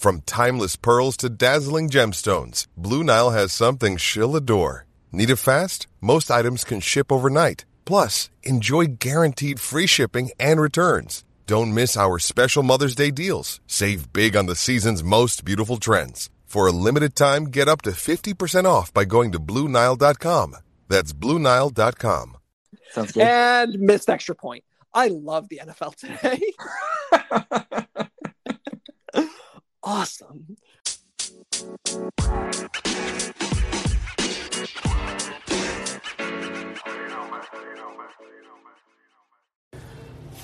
From timeless pearls to dazzling gemstones, Blue Nile has something she'll adore. Need it fast? Most items can ship overnight. Plus, enjoy guaranteed free shipping and returns. Don't miss our special Mother's Day deals. Save big on the season's most beautiful trends. For a limited time, get up to 50% off by going to BlueNile.com. That's BlueNile.com. Sounds good. and missed extra point. I love the NFL today. awesome.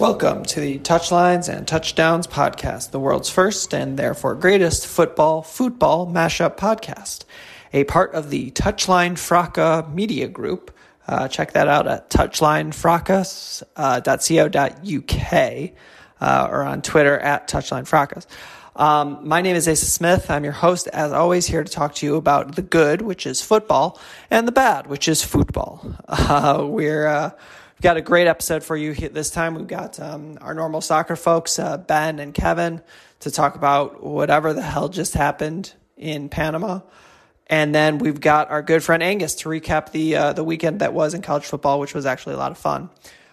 Welcome to the Touchlines and Touchdowns podcast, the world's first and therefore greatest football football mashup podcast, a part of the Touchline Fracas Media Group. Uh, check that out at touchlinefracas.co.uk uh, or on Twitter at touchlinefracas. Um, my name is Asa Smith. I'm your host, as always, here to talk to you about the good, which is football, and the bad, which is football. Uh, we're uh, we've got a great episode for you this time. We've got um, our normal soccer folks, uh, Ben and Kevin, to talk about whatever the hell just happened in Panama. And then we've got our good friend Angus to recap the uh, the weekend that was in college football, which was actually a lot of fun.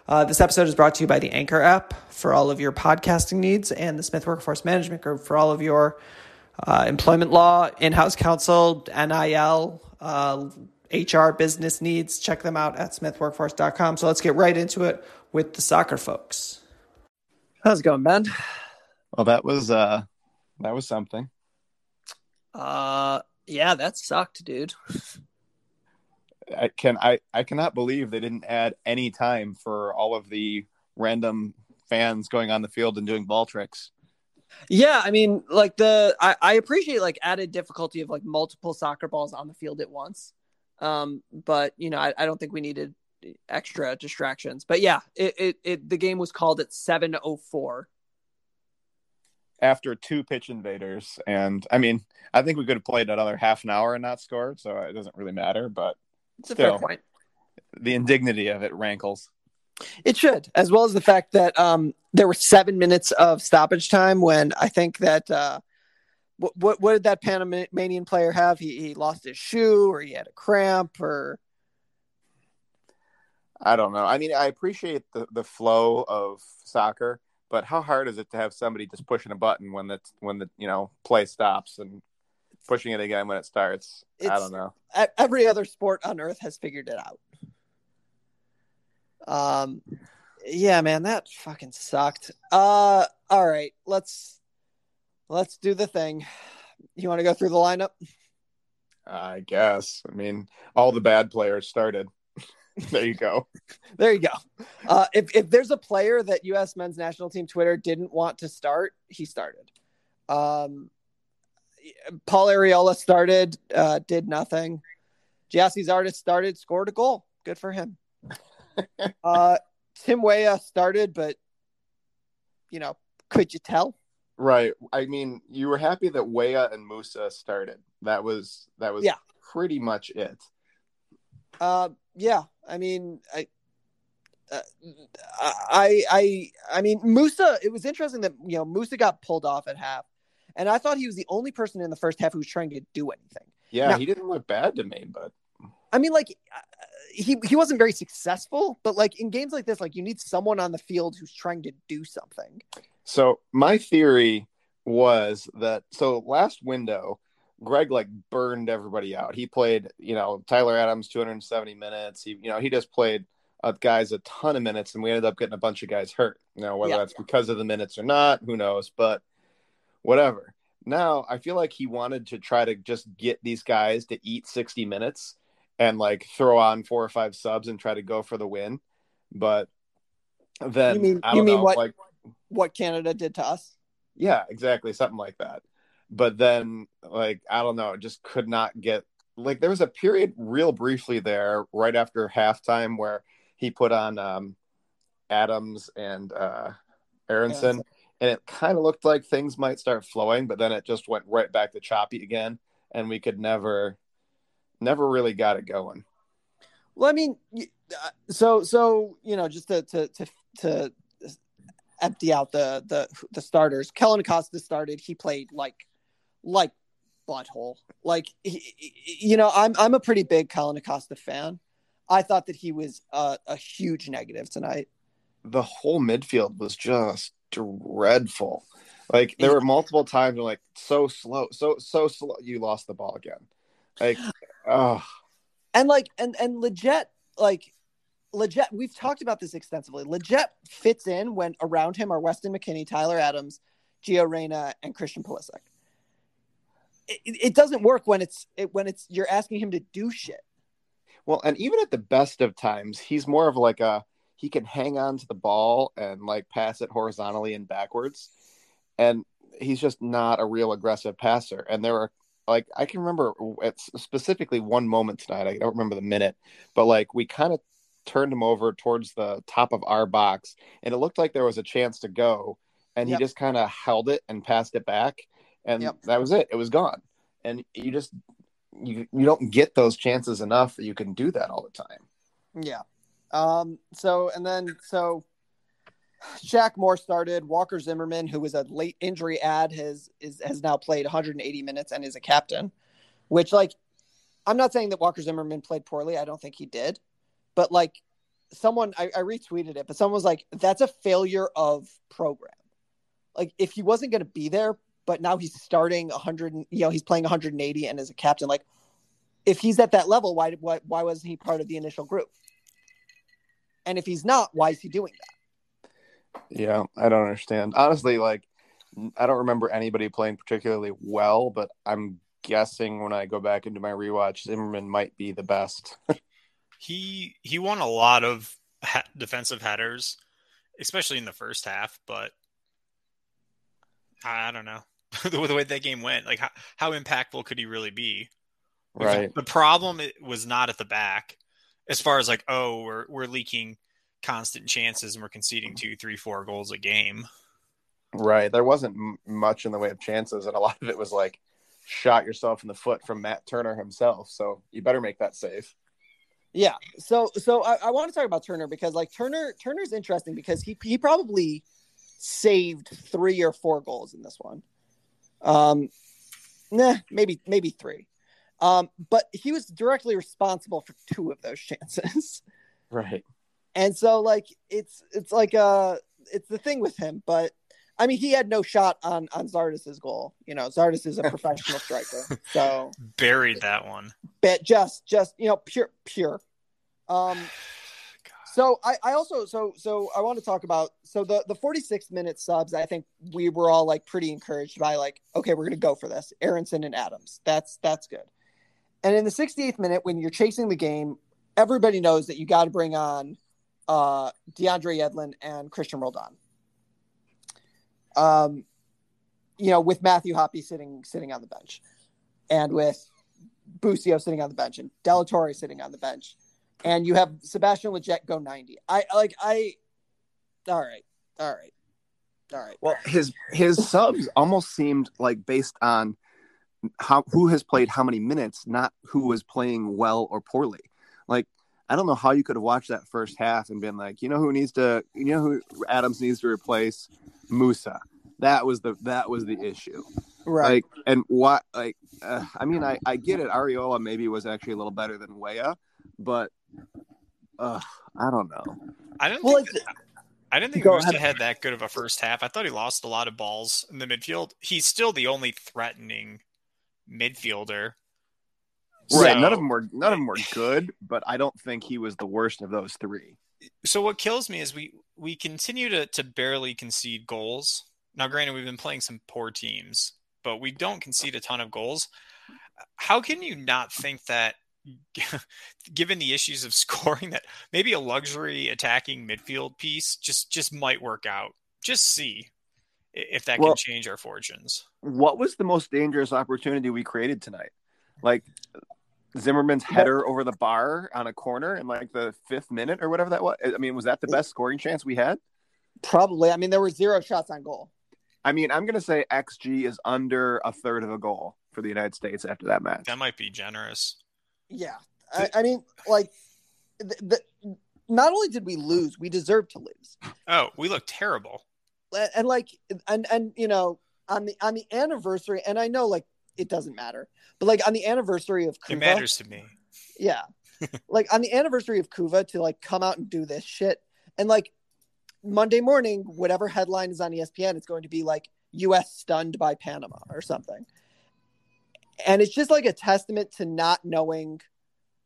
Uh, this episode is brought to you by the Anchor app for all of your podcasting needs and the Smith Workforce Management Group for all of your uh, employment law, in house counsel, NIL, uh, HR business needs. Check them out at smithworkforce.com. So let's get right into it with the soccer folks. How's it going, Ben? Well, that was uh, that was something. Uh, yeah, that sucked, dude. I can I I cannot believe they didn't add any time for all of the random fans going on the field and doing ball tricks. Yeah, I mean, like the I, I appreciate like added difficulty of like multiple soccer balls on the field at once. Um, but you know, I, I don't think we needed extra distractions. But yeah, it, it, it the game was called at seven oh four. After two pitch invaders, and I mean, I think we could have played another half an hour and not scored, so it doesn't really matter. But It's a Still. fair point. the indignity of it rankles. It should, as well as the fact that um, there were seven minutes of stoppage time when I think that uh, what, what what did that Panamanian player have? He he lost his shoe, or he had a cramp, or I don't know. I mean, I appreciate the the flow of soccer, but how hard is it to have somebody just pushing a button when that's when the you know play stops and pushing it again when it starts? I don't know. every other sport on earth has figured it out. Um, yeah, man, that fucking sucked. Uh, all right, let's let's do the thing. You want to go through the lineup? I guess. I mean, all the bad players started. there you go. There you go. Uh, if if there's a player that U.S. men's national team Twitter didn't want to start, he started. Um, Paul Arriola started, uh, did nothing. Gyasi Zardes started, scored a goal. Good for him. uh, Tim Weah started, but you know, could you tell? Right. I mean, you were happy that Weah and Musah started. That was that was Yeah. pretty much it. Uh, yeah, I mean, I, uh, I, I, I mean, Musah. It was interesting that you know Musah got pulled off at half, and I thought he was the only person in the first half who was trying to do anything. Yeah, Now- he didn't look bad to me, but I mean, like uh, he he wasn't very successful, but like in games like this, like you need someone on the field who's trying to do something. So my theory was that so last window, Greg like burned everybody out. He played, you know, Tyler Adams 270 minutes. He, you know, he just played guys a ton of minutes, and we ended up getting a bunch of guys hurt. Know, whether Yeah. that's because of the minutes or not, who knows? But whatever. Now I feel like he wanted to try to just get these guys to eat 60 minutes and like throw on four or five subs and try to go for the win. But then You mean- I you mean know, what- like What Canada did to us? yeah, exactly, something like that. But then, like, I don't know, just could not get like there was a period real briefly there right after halftime where he put on um Adams and uh Aaronson, Aaronson. And it kind of looked like things might start flowing, but then it just went right back to choppy again, and we could never never really got it going. Well, I mean, uh, so so you know, just to to to, to empty out the the the starters. Kellyn Acosta started. He played like like butthole. Like he, he- you know, I'm I'm a pretty big Kellyn Acosta fan. I thought that he was a, a huge negative tonight. the whole midfield was just dreadful. Like there were multiple times like so slow, so so slow you lost the ball again. Like oh And like and and legit like legit we've talked about this extensively. Legit fits in when around him are Weston McKennie, Tyler Adams, Gio Reyna, and Christian Pulisic. It, it- it doesn't work when it's it, when it's you're asking him to do shit. well, and even at the best of times, he's more of like a he can hang on to the ball and like pass it horizontally and backwards. And he's just not a real aggressive passer. And there are like I can remember at specifically one moment tonight, I don't remember the minute, but like we kind of turned him over towards the top of our box and it looked like there was a chance to go and Yep. he just kind of held it and passed it back and Yep. that was it it was gone and you just you you don't get those chances enough that you can do that all the time Yeah. Um. So and then so Shaq Moore started. Walker Zimmerman, who was a late injury ad, has is has now played 180 minutes and is a captain. Which like, I'm not saying that Walker Zimmerman played poorly. I don't think he did, but like, someone I, I retweeted it, but someone was like, "That's a failure of program." Like, if he wasn't going to be there, but now he's starting 100, you know, he's playing 180 and is a captain. Like, if he's at that level, why why why wasn't he part of the initial group? And if he's not, why is he doing that? yeah i don't understand honestly like i don't remember anybody playing particularly well but i'm guessing when i go back into my rewatch zimmerman might be the best he he won a lot of ha- defensive headers, especially in the first half. But I, I don't know the, way- the way that game went. Like how, how impactful could he really be? right The problem it was not at the back, as far as like oh we're we're leaking constant chances and we're conceding two, three, four goals a game. right there wasn't m- much in the way of chances and a lot of it was like shot yourself in the foot from matt turner himself so you better make that save Yeah. So so I, I want to talk about Turner because like Turner Turner's interesting because he he probably saved three or four goals in this one. Um nah, maybe maybe three. Um, but he was directly responsible for two of those chances. right And so like it's it's like uh it's the thing with him, but I mean he had no shot on on Zardes's goal. You know, Zardis is a professional striker. So Buried that one. but just just you know pure pure. Um so I, I also so so I want to talk about so the the 46 minute subs I think we were all like pretty encouraged by like okay we're gonna go for this Aaronson and Adams that's that's good and in the 68th minute when you're chasing the game everybody knows that you got to bring on uh DeAndre Yedlin and Cristian Roldan um you know with Matthew Hoppe sitting sitting on the bench and with Busio sitting on the bench and De La Torre sitting on the bench and you have Sebastian Lletget go 90. I like I all right. All right. All right. Well, his his subs almost seemed like based on how who has played how many minutes, not who was playing well or poorly. Like I don't know how you could have watched that first half and been like, you know who needs to, you know who Adams needs to replace Musah. That was the that was the issue. Right. Like, and what? Like, uh, I mean, I I get it. Arriola maybe was actually a little better than Weah, but uh, I don't know. I didn't Well, think like, that- I didn't think Musah had that good of a first half. I thought he lost a lot of balls in the midfield. He's still the only threatening midfielder. Right. So- None of them were none of them were good, but I don't think he was the worst of those three. so what kills me is we we continue to to barely concede goals. Now, granted, we've been playing some poor teams, but we don't concede a ton of goals. How can you not think that, given the issues of scoring, that maybe a luxury attacking midfield piece just just might work out? Just see if that Well- can change our fortunes. What was the most dangerous opportunity we created tonight? Like Zimmerman's header over the bar on a corner in like the fifth minute or whatever that was. I mean, was that the best scoring chance we had? Probably. I mean, there were zero shots on goal. I mean, I'm going to say XG is under a third of a goal for the United States after that match. That might be generous. Yeah. I, I mean, like, the, the, not only did we lose, we deserved to lose. Oh, we look terrible. And, like and and you know on the on the anniversary and i know like it doesn't matter but like on the anniversary of It matters to me. yeah. Like on the anniversary of Couva to like come out and do this shit and like monday morning whatever headline is on espn it's going to be like us stunned by panama or something. And it's just like a testament to not knowing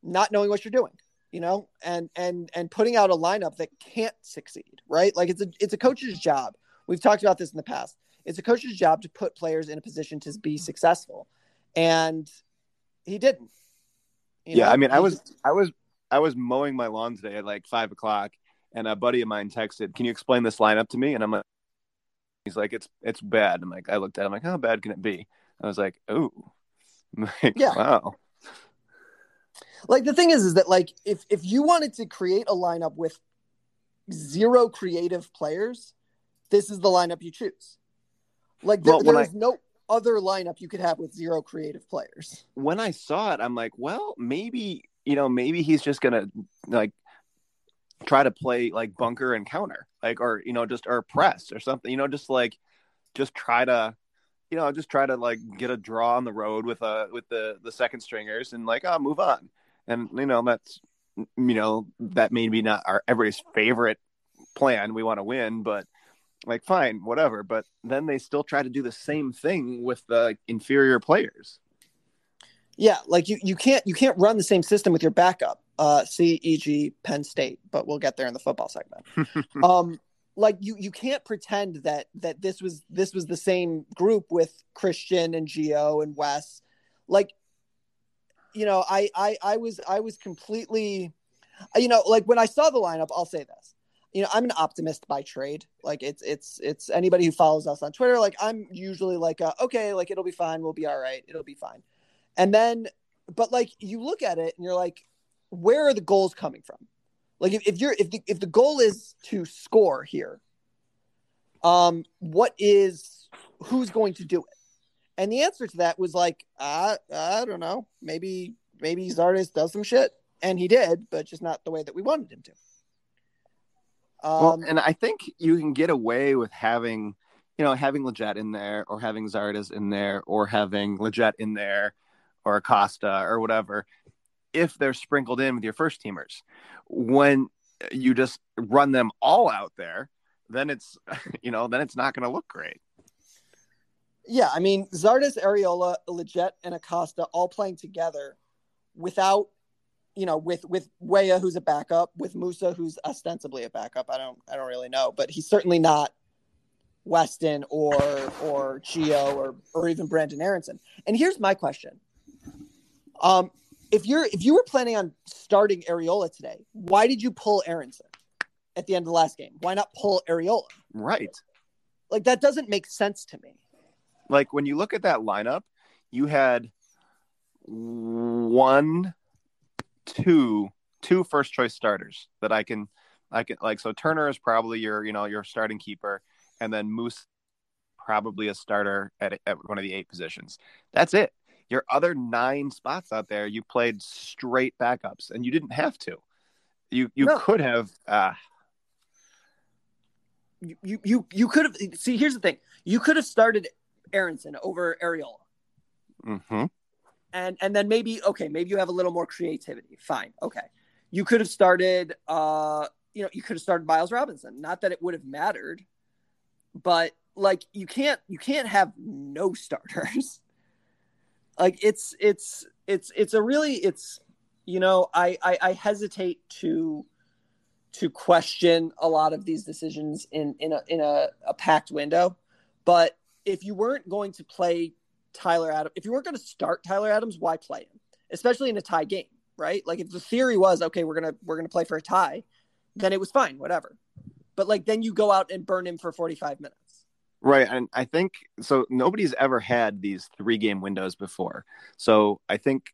not knowing what you're doing you know and and and putting out a lineup that can't succeed right? Like it's a it's a coach's job we've talked about this in the past it's a coach's job to put players in a position to be successful and he didn't You yeah, know, I mean, I was I was I was mowing my lawn today at like five o'clock, and a buddy of mine texted, "Can you explain this lineup to me?" And I'm like, "He's like, it's it's bad." I'm like, I looked at, him, I'm like, "How bad can it be?" I was like, "Ooh, like, Yeah. wow." like the thing is is that like if if you wanted to create a lineup with zero creative players this is the lineup you choose like there, Well, when there I- no other lineup you could have with zero creative players When I saw it, I'm like, well, maybe you know, maybe he's just gonna like try to play like bunker and counter, like or you know, just or press or something, you know, just like just try to you know, just try to like get a draw on the road with uh with the the second stringers and like oh move on. And you know, that's you know, that may be not our everybody's favorite plan. We want to win, but like fine, whatever. But then they still try to do the same thing with the inferior players. yeah like you you can't you can't run the same system with your backup uh see eg penn state but we'll get there in the football segment um like you you can't pretend that that this was this was the same group with christian and gio and wes like you know i i i was i was completely you know like when i saw the lineup i'll say this you know i'm an optimist by trade. Like it's it's it's anybody who follows us on twitter like i'm usually like uh, okay like it'll be fine. We'll be all right. It'll be fine. And then but like you look at it and you're like where are the goals coming from? Like if, if you're if the if the goal is to score here um what is who's going to do it? And the answer to that was like i i don't know. Maybe maybe zardes does some shit. And he did but just not the way that we wanted him to um Well, and I think you can get away with having, you know, having Lletget in there, or having Zardes in there, or having Lletget in there, or Acosta, or whatever, if they're sprinkled in with your first teamers. When you just run them all out there, then it's, you know, then it's not going to look great. Yeah, I mean Zardes, Arriola, Lletget, and Acosta all playing together without, you know, with with Weah who's a backup, with Musah who's ostensibly a backup. I don't I don't really know, but he's certainly not Weston or or Gio or or even Brenden Aaronson. And here's my question: Um, if you're if you were planning on starting Arriola today, why did you pull Aaronson at the end of the last game? Why not pull Arriola? Right. Like that doesn't make sense to me. Like when you look at that lineup, you had one, two, two first choice starters that I can, I can like. So Turner is probably your, you know, your starting keeper, and then Moose probably a starter at, at one of the eight positions. That's it. Your other nine spots out there, you played straight backups, and you didn't have to. You you No. could have. Uh, you you you, could have see here's the thing you could have started Aaronson over Arriola. Mm-hmm. And and then maybe okay, maybe you have a little more creativity. Fine. Okay. You could have started uh you know, you could have started Miles Robinson. Not that it would have mattered, but like you can't you can't have no starters. like it's it's it's it's a really it's you know, I, I I hesitate to to question a lot of these decisions in in a in a, a packed window. But if you weren't going to play Tyler Adams, if you weren't going to start Tyler Adams, why play him? Especially in a tie game, right? Like if the theory was okay, we're gonna we're gonna play for a tie, then it was fine, whatever. But like then you go out and burn him for forty five minutes. Right. And I think so. Nobody's ever had these three game windows before. So I think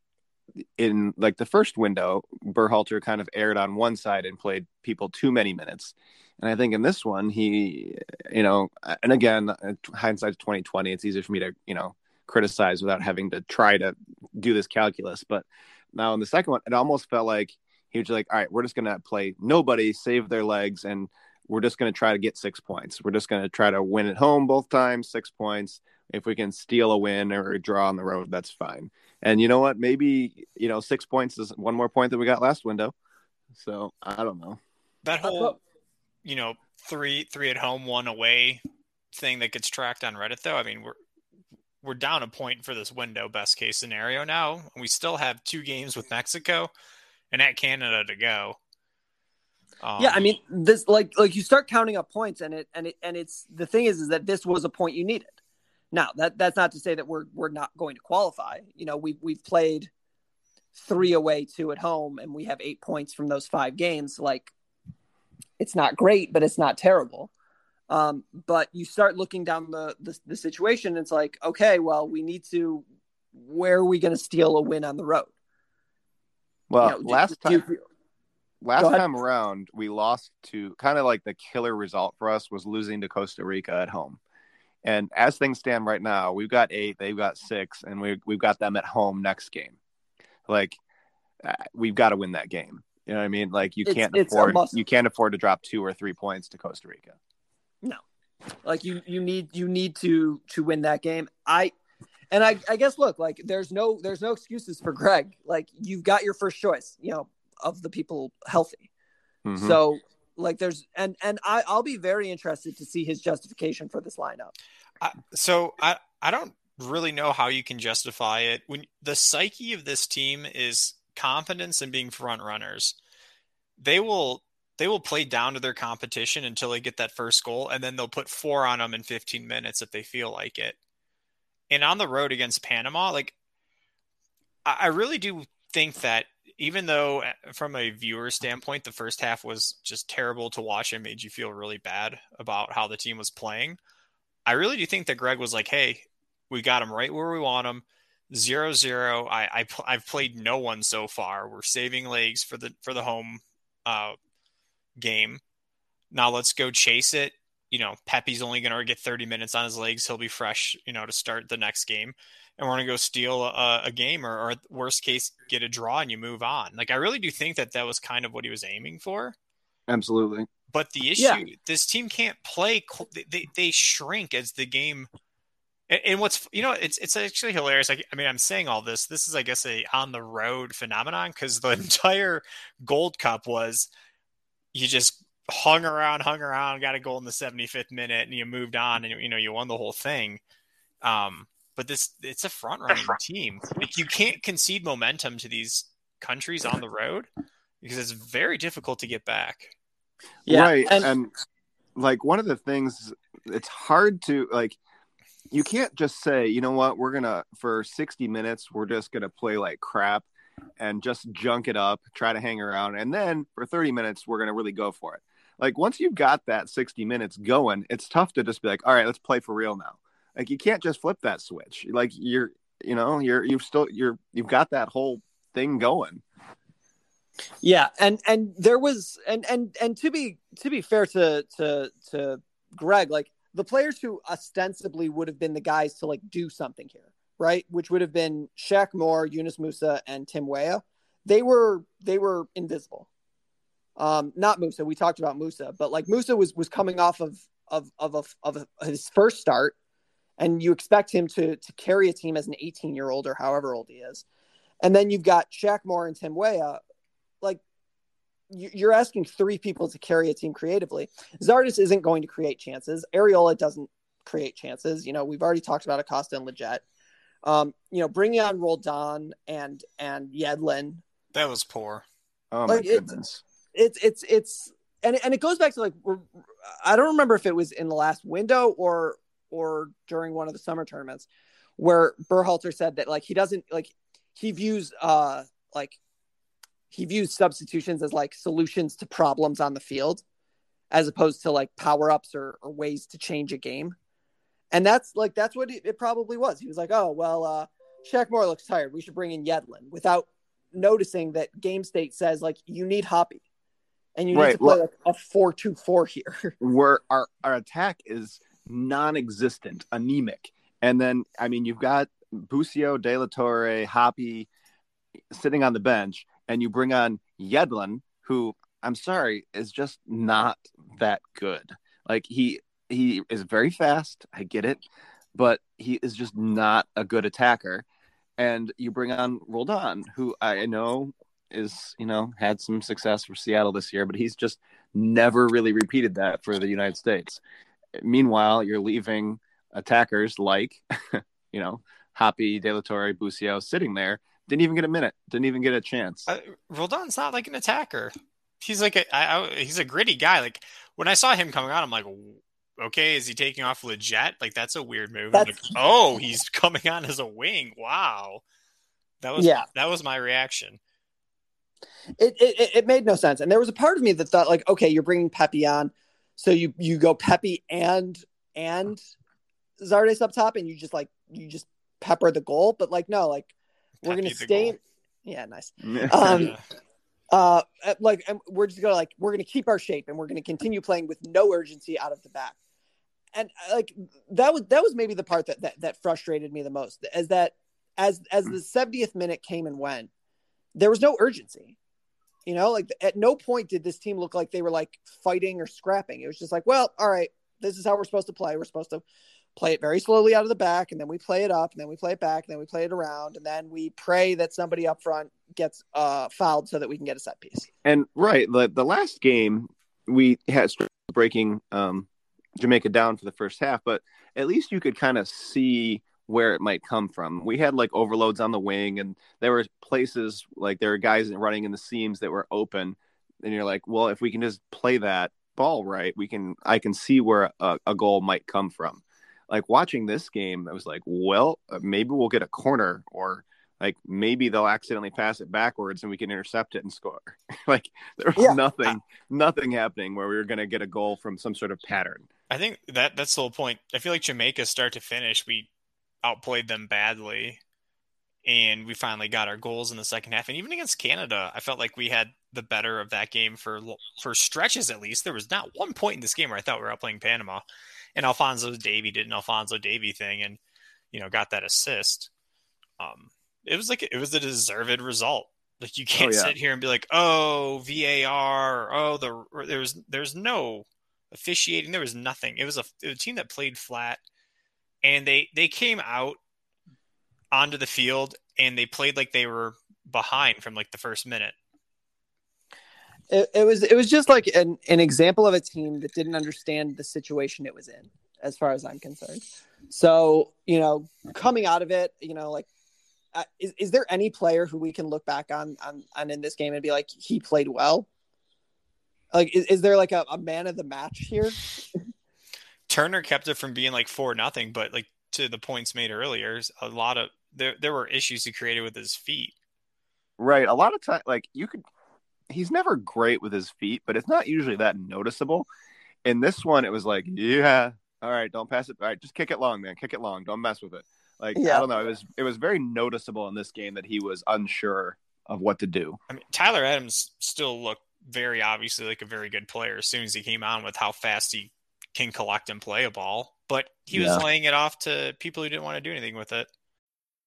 in like the first window, Berhalter kind of aired on one side and played people too many minutes. And I think in this one, he, you know, and again, uh, hindsight's twenty twenty. It's easier for me to, you know, criticize without having to try to do this calculus. But now in the second one, it almost felt like he was like, all right, we're just going to play nobody, save their legs, and we're just going to try to get six points. We're just going to try to win at home both times, six points. If we can steal a win or a draw on the road, that's fine. And you know what? Maybe, you know, six points is one more point that we got last window. So I don't know. That whole, you know, three three at home, one away thing that gets tracked on Reddit though. I mean, we're we're down a point for this window, best case scenario now. We still have two games with Mexico and at Canada to go. Um, yeah, I mean, this like like you start counting up points, and it and it and it's the thing is is that this was a point you needed. Now that that's not to say that we're we're not going to qualify. You know, we've we've played three away, two at home, and we have eight points from those five games. Like, it's not great, but it's not terrible. Um, but you start looking down the, the the situation, it's like, okay, well, we need to. Where are we going to steal a win on the road? Well, you know, last do, time. Do you, last time around, we lost to kind of like the killer result for us was losing to Costa Rica at home. And as things stand right now, we've got eight, they've got six, and we we've got them at home next game. Like uh, we've got to win that game. You know what I mean? Like you can't it's afford you can't afford to drop two or three points to Costa Rica. No, like you you need you need to to win that game. I and I I guess look like there's no there's no excuses for Greg. Like you've got your first choice. You know of the people healthy. Mm-hmm. So like there's and and I I'll be very interested to see his justification for this lineup. Uh, so I I don't really know how you can justify it when the psyche of this team is confidence and being front runners. They will they will play down to their competition until they get that first goal, and then they'll put four on them in 15 minutes if they feel like it. And on the road against Panama, like I, really do think that even though uh, from a viewer standpoint the first half was just terrible to watch and made you feel really bad about how the team was playing i really do think that greg was like hey we got him right where we want him zero zero i, I i've played no one so far we're saving legs for the for the home uh game. Now let's go chase it. You know pepi's only going to get 30 minutes on his legs. He'll be fresh you know to start the next game. And we're going to go steal a, a game or, or, worst case get a draw and you move on. Like i really do think that that was kind of what he was aiming for. Absolutely. But the issue yeah. this team can't play they, they shrink as the game and, and what's you know it's it's actually hilarious. I, I mean i'm saying all this this is i guess a on the road phenomenon because the entire gold cup was you just hung around hung around got a goal in the 75th minute and you moved on and you know you won the whole thing um but this it's a front running team. Like you can't concede momentum to these countries on the road because it's very difficult to get back. Yeah, right. And, and like one of the things it's hard to like you can't just say, you know what, we're gonna for 60 minutes, we're just gonna play like crap and just junk it up, try to hang around, and then for 30 minutes, we're gonna really go for it. Like once you've got that 60 minutes going, it's tough to just be like, all right, let's play for real now. Like you can't just flip that switch. Like you're, you know, you're you've still you're you've got that whole thing going. Yeah, and and there was and and and to be to be fair to to to Greg, like the players who ostensibly would have been the guys to like do something here, right? Which would have been Shaq Moore, Yunus Musah, and Tim Weah. They were they were invisible. Um, not Musah. We talked about Musah, but like Musah was was coming off of of of a, of a, his first start and you expect him to to carry a team as an 18 year old or however old he is. And then you've got Shaq Moore and Tim Weah. Like you're asking three people to carry a team creatively. Zardes isn't going to create chances. Arriola doesn't create chances. You know, we've already talked about Acosta and Lletget. Um, you know, bringing on Roldan and and Yedlin. That was poor. Oh my like, goodness. It's it's it's and and it goes back to like I don't remember if it was in the last window or or during one of the summer tournaments where Berhalter said that like he doesn't like he views uh like he views substitutions as like solutions to problems on the field as opposed to like power ups or, or ways to change a game. And that's like that's what it probably was. He was like, "Oh well, uh, Shaq Moore looks tired. We should bring in Yedlin," without noticing that game state says like you need Hoppe, and you need right. to play well, like a four-two-four here. where our our attack is non-existent, anemic, and then I mean you've got Busio, De La Torre, Hoppe sitting on the bench, and you bring on Yedlin, who I'm sorry is just not that good. Like he he is very fast. I get it, but he is just not a good attacker. And you bring on Roldan, who I know is you know had some success for Seattle this year, but he's just never really repeated that for the United States. Meanwhile, you're leaving attackers like you know Hoppe, De La Torre, Busio sitting there. Didn't even get a minute. Didn't even get a chance. Uh, Roldan's not like an attacker. He's like a I, I, he's a gritty guy. Like when I saw him coming out, I'm like, okay, is he taking off Lletget? Like that's a weird move. Like, oh, he's coming on as a wing. Wow, that was yeah. that was my reaction. It, it it made no sense, and there was a part of me that thought like, okay, you're bringing Pepi on, so you you go Pepi and and Zardes up top, and you just like you just pepper the goal, but like no, like we're gonna stay. Yeah, nice. um, uh, like we're just gonna like we're gonna keep our shape, and we're gonna continue playing with no urgency out of the back and uh, like that was that was maybe the part that that, that frustrated me the most is that as as the 70th minute came and went there was no urgency. You know like at no point did this team look like they were like fighting or scrapping. It was just like well all right this is how we're supposed to play. We're supposed to play it very slowly out of the back and then we play it up and then we play it back and then we play it around and then we pray that somebody up front gets uh fouled so that we can get a set piece. And right the, the last game we had breaking um Jamaica down for the first half, but at least you could kind of see where it might come from. We had like overloads on the wing, and there were places like there were guys running in the seams that were open, and you're like, well, if we can just play that ball right, we can. I can see where a, a goal might come from. Like watching this game, I was like, well, uh, maybe we'll get a corner or like maybe they'll accidentally pass it backwards and we can intercept it and score. like there was yeah. nothing, nothing happening where we were going to get a goal from some sort of pattern. I think that that's the whole point. I feel like Jamaica start to finish, we outplayed them badly, and we finally got our goals in the second half. And even against Canada, I felt like we had the better of that game for for stretches at least. There was not one point in this game where I thought we were outplaying Panama, and Alfonso Davies did an Alfonso Davies thing, and you know got that assist. Um, it was like it was a deserved result. Like you can't oh, yeah. sit here and be like, "Oh, VAR," or, "Oh, the there's there's no officiating. There was nothing. It was a, it was a team that played flat, and they they came out onto the field and they played like they were behind from like the first minute. It, it, was it was just like an, an example of a team that didn't understand the situation it was in, as far as I'm concerned. So you know, coming out of it, you know, like, uh, is is there any player who we can look back on on, on in this game and be like he played well? Like, is, is there like a, a man of the match here? Turner kept it from being like four nothing, but like to the points made earlier, a lot of there there were issues he created with his feet. Right. A lot of time, like you could, he's never great with his feet, but it's not usually that noticeable. In this one, it was like, yeah, all right, don't pass it. All right, just kick it long, man. Kick it long. Don't mess with it. Like yeah. I don't know. It was it was very noticeable in this game that he was unsure of what to do. I mean, Tyler Adams still looked very obviously like a very good player as soon as he came on with how fast he can collect and play a ball. But he was laying it off to people who didn't want to do anything with it.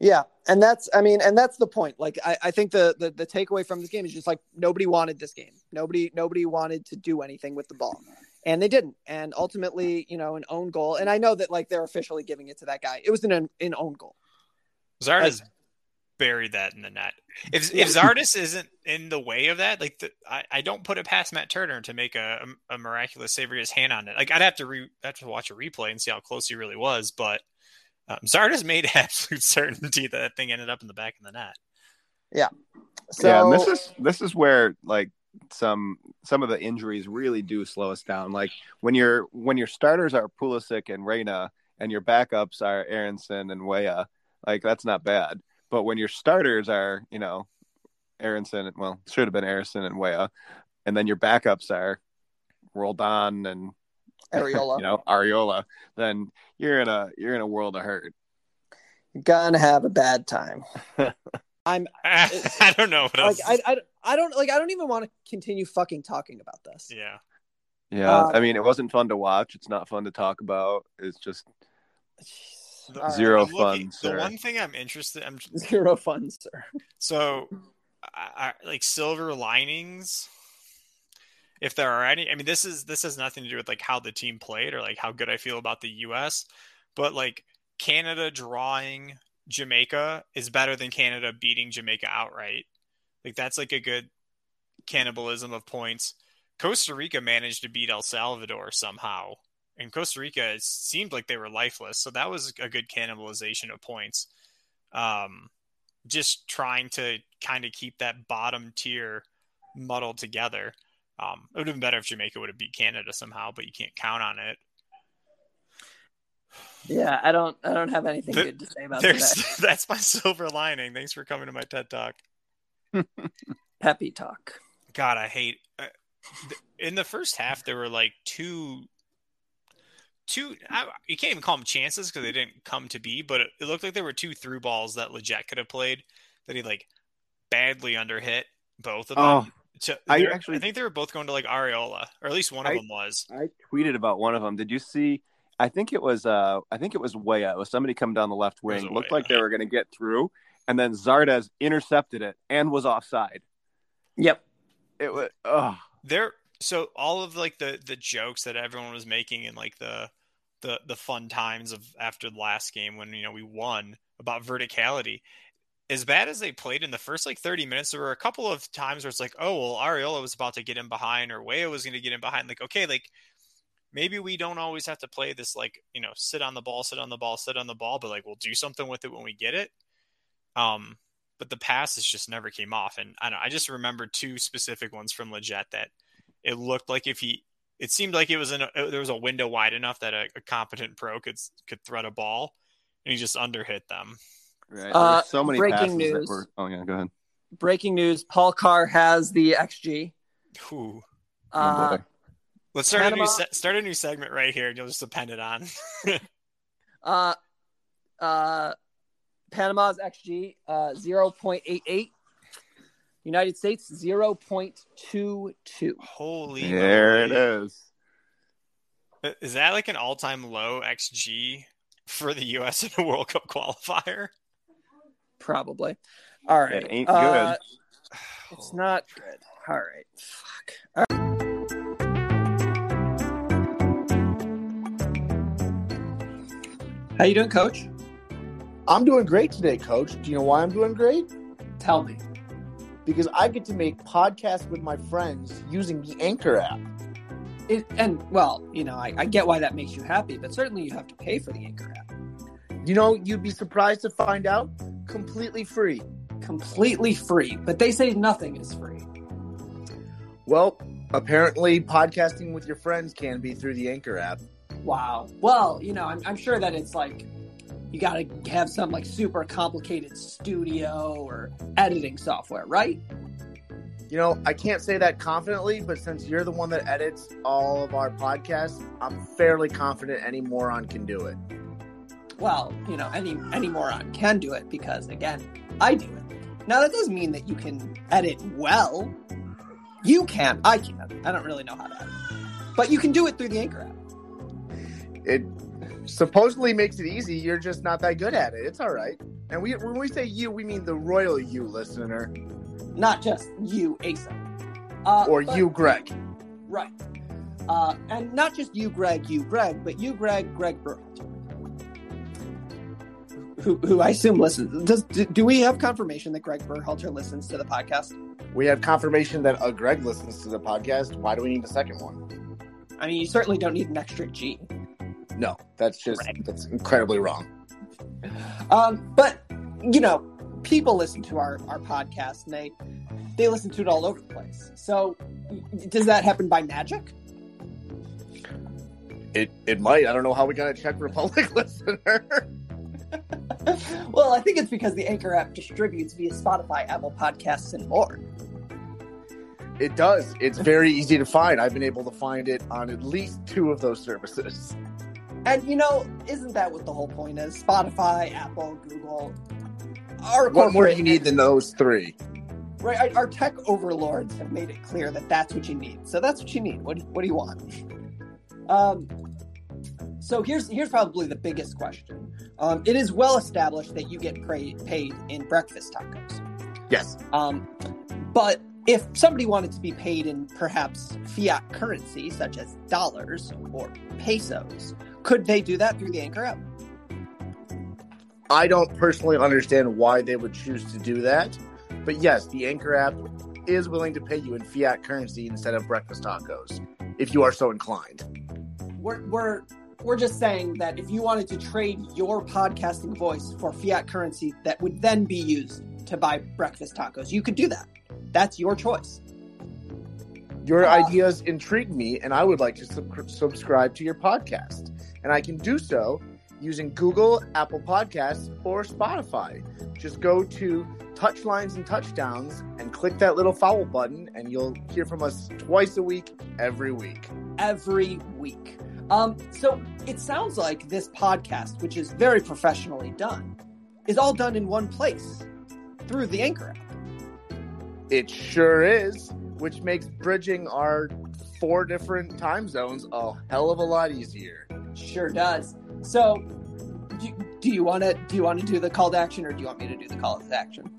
Yeah, and that's I mean, and that's the point. Like I, I think the, the the takeaway from this game is just like nobody wanted this game. Nobody nobody wanted to do anything with the ball. And they didn't. And ultimately, you know, an own goal. And I know that like they're officially giving it to that guy. It was an an own goal. Zardes buried that in the net. If if Zardes isn't in the way of that, like the, I, I don't put it past Matt Turner to make a, a miraculous save or his hand on it. Like I'd have to re, I'd have to watch a replay and see how close he really was, but um, Zardes made absolute certainty that that thing ended up in the back of the net. Yeah. So yeah, and this is this is where like some some of the injuries really do slow us down. Like when your when your starters are Pulisic and Reyna and your backups are Aaronson and Weah, like that's not bad. But when your starters are, you know, Aaronson, well, should have been Aaronson and Weah, and then your backups are Roldan and Arriola. you know, Arriola, then you're in a you're in a world of hurt. You're gonna have a bad time. I'm. I don't know what Like else. I, I, I don't like. I don't even want to continue fucking talking about this. yeah. Yeah, Um, I mean, it wasn't fun to watch. It's not fun to talk about. It's just The- zero I'm looking- fun, The one thing I'm interested, I'm Zero fun, sir. So, I, I, like silver linings, if there are any. I mean, this is this has nothing to do with like how the team played or like how good I feel about the U.S. But like Canada drawing Jamaica is better than Canada beating Jamaica outright. Like that's like a good cannibalism of points. Costa Rica managed to beat El Salvador somehow, and Costa Rica seemed like they were lifeless. So that was a good cannibalization of points. Um, just trying to kind of keep that bottom tier muddled together. Um, it would have been better if Jamaica would have beat Canada somehow, but you can't count on it. Yeah, I don't. I don't have anything Th- good to say about that. that's my silver lining. Thanks for coming to my TED Talk. Peppy talk. God, I hate. Uh, th- in the first half, there were like two, two. I, you can't even call them chances because they didn't come to be. But it, it looked like there were two through balls that Lletget could have played that he like badly underhit both of them. Oh, To- I actually- I think they were both going to like Arriola, or at least one of I- them was. I tweeted about one of them. Did you see? I think it was. Uh, I think it was Weah. It was somebody come down the left wing. a Looked Weah. like they were going to get through, and then Zardes intercepted it and was offside. Yep. It was. Oh, there so all of like the the jokes that everyone was making and like the the the fun times of after the last game when you know we won about verticality as bad as they played in the first like 30 minutes there were a couple of times where it's like oh well Arriola was about to get in behind or Weah was going to get in behind like okay like maybe we don't always have to play this like you know sit on the ball sit on the ball sit on the ball but like we'll do something with it when we get it um but the passes just never came off. And I don't I just remember two specific ones from Lletget that it looked like if he, it seemed like it was in a, there was a window wide enough that a, a competent pro could could thread a ball, and he just underhit them. Right. There Uh, so many breaking passes that news. were. Oh yeah, go ahead. Breaking news: Paul Carr has the XG. Ooh. Uh, Oh. Let's start a new se- start a new segment right here, and you'll just depend it on. uh, uh, Panama's XG uh, zero point eight eight. United States zero point two two. Holy, There it moly. is. Is that like an all time low xG for the U.S. in a World Cup qualifier? Probably. All right. It ain't Uh, good. it's not good. All right. Fuck. How you doing, Coach? I'm doing great today, Coach. Do you know why I'm doing great? Tell me. Because I get to make podcasts with my friends using the Anchor app. It, and well, you know, I, I get why that makes you happy, but certainly you have to pay for the Anchor app. You know, you'd be surprised to find out completely free. Completely free, but they say nothing is free. Well, apparently, podcasting with your friends can be through the Anchor app. Wow. Well, you know, I'm, I'm sure that it's like you got to have some like super complicated studio or editing software, right? You know, I can't say that confidently, but since you're the one that edits all of our podcasts, I'm fairly confident any moron can do it. Well, you know, any any moron can do it because again, I do it. Now that doesn't mean that you can edit well. You can. I can't. I don't really know how to edit. But you can do it through the Anchor app. It supposedly makes it easy. You're just not that good at it. It's all right. And we when we say you, we mean the royal you listener. Not just you, Asa. Uh, or but- you, Greg. Right. Uh, and not just you, Greg, you, Greg, but you, Greg, Greg Berhalter. Who, who I assume listens. Does do, we have confirmation that Greg Berhalter listens to the podcast? We have confirmation that uh, Greg listens to the podcast. Why do we need a second one? I mean, you certainly don't need an extra G. No, that's just that's incredibly wrong. Um, but you know, people listen to our our podcast and they they listen to it all over the place. So, does that happen by magic? It it might. I don't know how we got a Czech Republic listener. Well, I think it's because the Anchor app distributes via Spotify, Apple Podcasts, and more. It does. It's very easy to find. I've been able to find it on at least two of those services. And you know, isn't that what the whole point is? Spotify, Apple, Google. Our What more do you need than those three? Right, our, tech overlords have made it clear that that's what you need. So that's what you need. What, what do you want? Um, so here's here's probably the biggest question. Um, it is well established that you get pra- paid in breakfast tacos. Yes. Um, but if somebody wanted to be paid in perhaps fiat currency, such as dollars or pesos, could they do that through the Anchor app? I don't personally understand why they would choose to do that. But yes, the Anchor app is willing to pay you in fiat currency instead of breakfast tacos, if you are so inclined. We're we're we're just saying that if you wanted to trade your podcasting voice for fiat currency that would then be used to buy breakfast tacos, you could do that. That's your choice. Your Uh, ideas intrigue me, and I would like to sub- subscribe to your podcast. And I can do so using Google, Apple Podcasts, or Spotify. Just go to Touchlines and Touchdowns and click that little follow button, and you'll hear from us twice a week, every week. every week. Um, so it sounds like this podcast, which is very professionally done, is all done in one place through the Anchor app. It sure is, which makes bridging our four different time zones a hell of a lot easier. Sure does. So, do, do you want to do you want to do the call to action, or do you want me to do the call to action?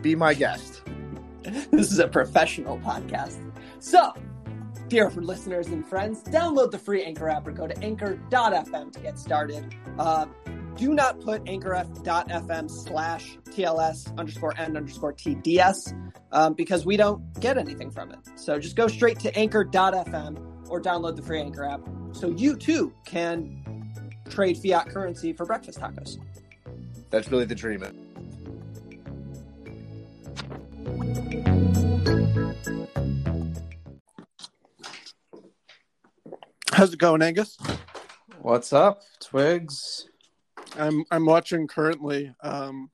Be my guest. this is a professional podcast. So, dear listeners and friends, download the free Anchor app or go to anchor.fm to get started. Uh, do not put anchor.fm slash TLS underscore N underscore TDS um, because we don't get anything from it. So just go straight to anchor.fm or download the free Anchor app so you too can trade fiat currency for breakfast tacos. That's really the dream. How's it going, Angus? What's up, Twigs? I'm I'm watching currently um,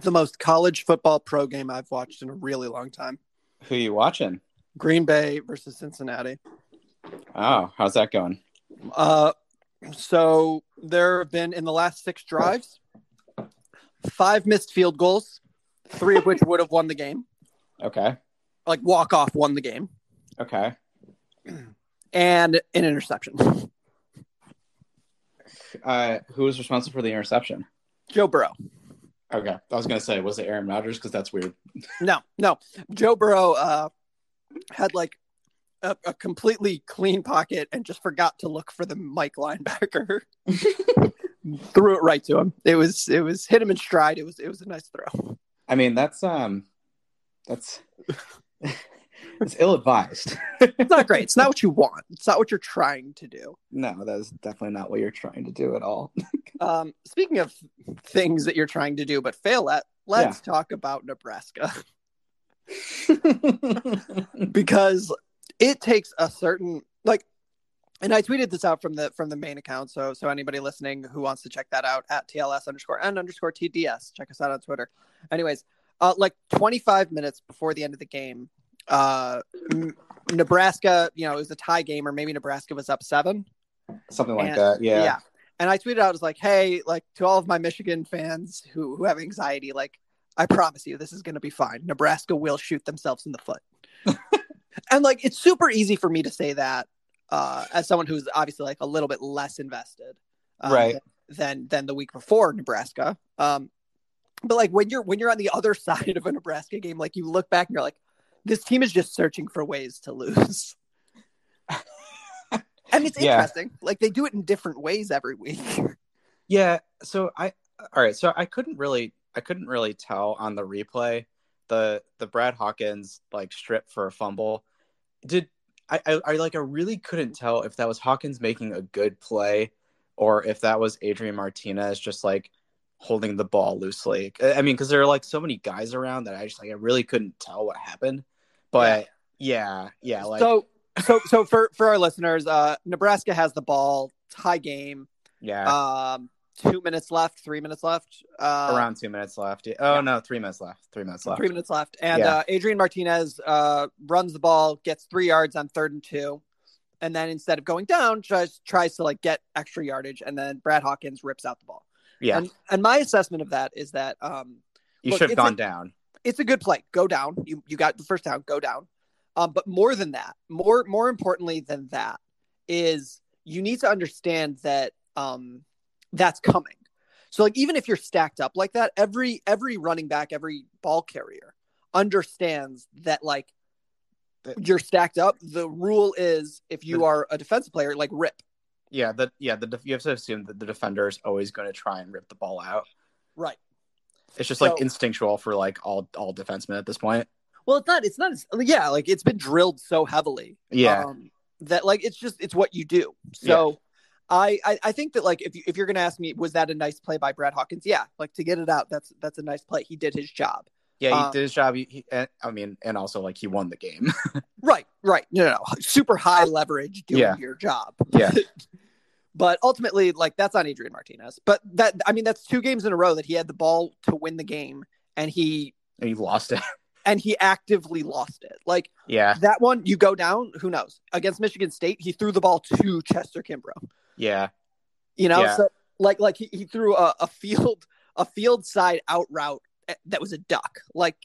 the most college football pro game I've watched in a really long time. Who you watching? Green Bay versus Cincinnati. Oh, how's that going? Uh, so there have been in the last six drives, five missed field goals, three of which would have won the game, Okay. like walk off won the game, Okay. and an interception. Uh, who was responsible for the interception? Joe Burrow. Okay. I was gonna say, was it Aaron Rodgers? Because that's weird. No, no. Joe Burrow uh, had like a, a completely clean pocket and just forgot to look for the Mike linebacker. Threw it right to him. It was it was hit him in stride. It was it was a nice throw. I mean, that's um, that's it's ill advised. It's not great. It's not what you want. It's not what you're trying to do. no, that is definitely not what you're trying to do at all. Um, speaking of things that you're trying to do but fail at, let's talk about Nebraska. because it takes a certain like and I tweeted this out from the from the main account. So so anybody listening who wants to check that out at TLS underscore N underscore TDS, check us out on Twitter. Anyways, uh, like 25 minutes before the end of the game, uh, Nebraska, you know, it was a tie game, or maybe Nebraska was up seven, something like and- that. Yeah. yeah. And I tweeted out, I was like, hey, like to all of my Michigan fans who who have anxiety, like I promise you, this is going to be fine. Nebraska will shoot themselves in the foot. and like it's super easy for me to say that uh, as someone who's obviously like a little bit less invested, um, Right. Than than the week before Nebraska. Um, but like when you're when you're on the other side of a Nebraska game, like you look back and you're like, this team is just searching for ways to lose. and it's Yeah. interesting. Like they do it in different ways every week. Yeah. So I all right. So I couldn't really I couldn't really tell on the replay the the Brad Hawkins like strip for a fumble. Did I, I I like I really couldn't tell if that was Hawkins making a good play or if that was Adrian Martinez just like holding the ball loosely. I mean, because there are like so many guys around that I just like I really couldn't tell what happened. But yeah, yeah, like so so so for for our listeners, uh, Nebraska has the ball, tie game. yeah, Um, two minutes left, three minutes left. Uh, around two minutes left. Yeah. Oh no, three minutes left. Three minutes left. Three minutes left. And Yeah. uh, Adrian Martinez uh, runs the ball, gets three yards on third and two. And then instead of going down, tries tries to like get extra yardage, and then Brad Hawkins rips out the ball. Yeah, And and my assessment of that is that um, you look, should have gone a- down. it's a good play. Go down. You you got the first down. Go down. Um, but more than that, more more importantly than that, is you need to understand that um, that's coming. So like even if you're stacked up like that, every every running back, every ball carrier understands that like you're stacked up. The rule is if you are a defensive player, like rip. Yeah, the yeah the you have to assume that the defender is always going to try and rip the ball out. Right. It's just So- like instinctual for like all all defensemen at this point. Well, it's not. It's not. Yeah, like it's been drilled so heavily. Yeah. um, that like it's just it's what you do. So, I, I I think that like if you if you're gonna ask me, was that a nice play by Brad Hawkins? Yeah, like to get it out, that's that's a nice play. He did his job. Yeah, he Um, did his job. He, he, I mean, and also like he won the game. Right, right. No, no, no. super high leverage doing Yeah. your job. yeah, But ultimately, like that's on Adrian Martinez. But that I mean, that's two games in a row that he had the ball to win the game, and he and he lost it. and he actively lost it. Like yeah, that one, you go down. Who knows? Against Michigan State, he threw the ball to Chester Kimbrough. yeah, You know, Yeah. so like like he, he threw a, a field a field side out route eh, that was a duck. Like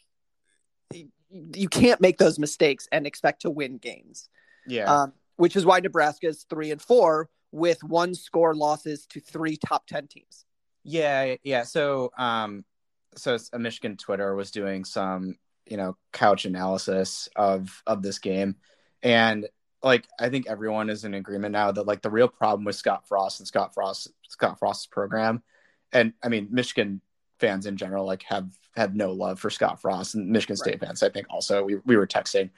you can't make those mistakes and expect to win games. yeah. Um, which is why Nebraska is three and four with one score losses to three top ten teams. Yeah, yeah. So, um, so a Michigan Twitter was doing some, you know, couch analysis of of this game, and like I think everyone is in agreement now that like the real problem with Scott Frost and Scott Frost Scott Frost's program, and I mean Michigan fans in general like have had no love for Scott Frost, and Michigan State fans I think also we we were texting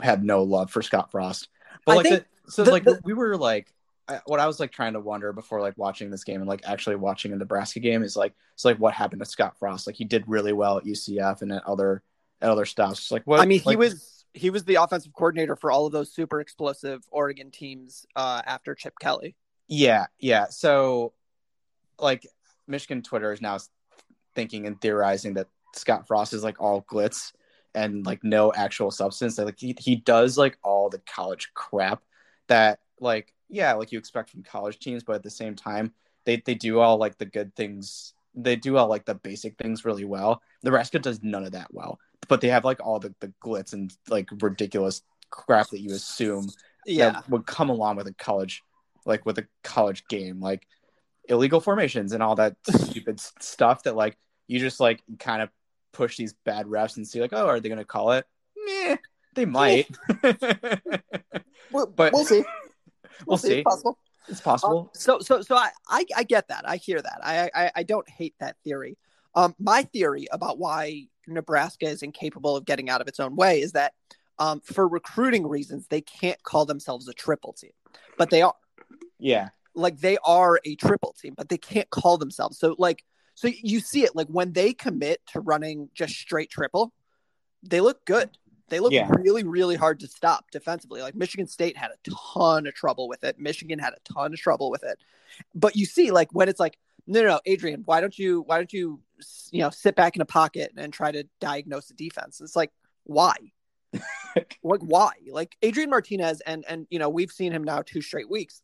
had no love for Scott Frost, but I like think the, so the- like the- we were like I, what I was like trying to wonder before like watching this game and like actually watching a Nebraska game is like it's like what happened to Scott Frost? Like he did really well at UCF and at other at other stops. It's like what I mean, he was he was the offensive coordinator for all of those super explosive Oregon teams uh, after Chip Kelly. Yeah, yeah. So like Michigan Twitter is now thinking and theorizing that Scott Frost is like all glitz and like no actual substance. Like he, he does like all the college crap that like yeah, like you expect from college teams, but at the same time they they do all like the good things. They do all like the basic things really well. Nebraska does none of that well, but they have like all the, the glitz and like ridiculous crap that you assume Yeah, that would come along with a college like with a college game like illegal formations and all that stupid stuff that like you just like kind of push these bad refs and see like oh are they going to call it Meh, they might we'll, but- we'll see. We'll see It's possible. it's possible Um, so so so I, I I get that. I hear that. I, I I don't hate that theory. Um, my theory about why Nebraska is incapable of getting out of its own way is that um, for recruiting reasons they can't call themselves a triple team, but they are. yeah Like they are a triple team, but they can't call themselves. So like so you see it like when they commit to running just straight triple, they look good. They look Yeah. really, really hard to stop defensively. Like Michigan State had a ton of trouble with it. Michigan had a ton of trouble with it. But you see, like when it's like, no, no, no, Adrian, why don't you, why don't you, you know, sit back in a pocket and try to diagnose the defense? It's like, why? like why? Like Adrian Martinez, and and you know, we've seen him now two straight weeks.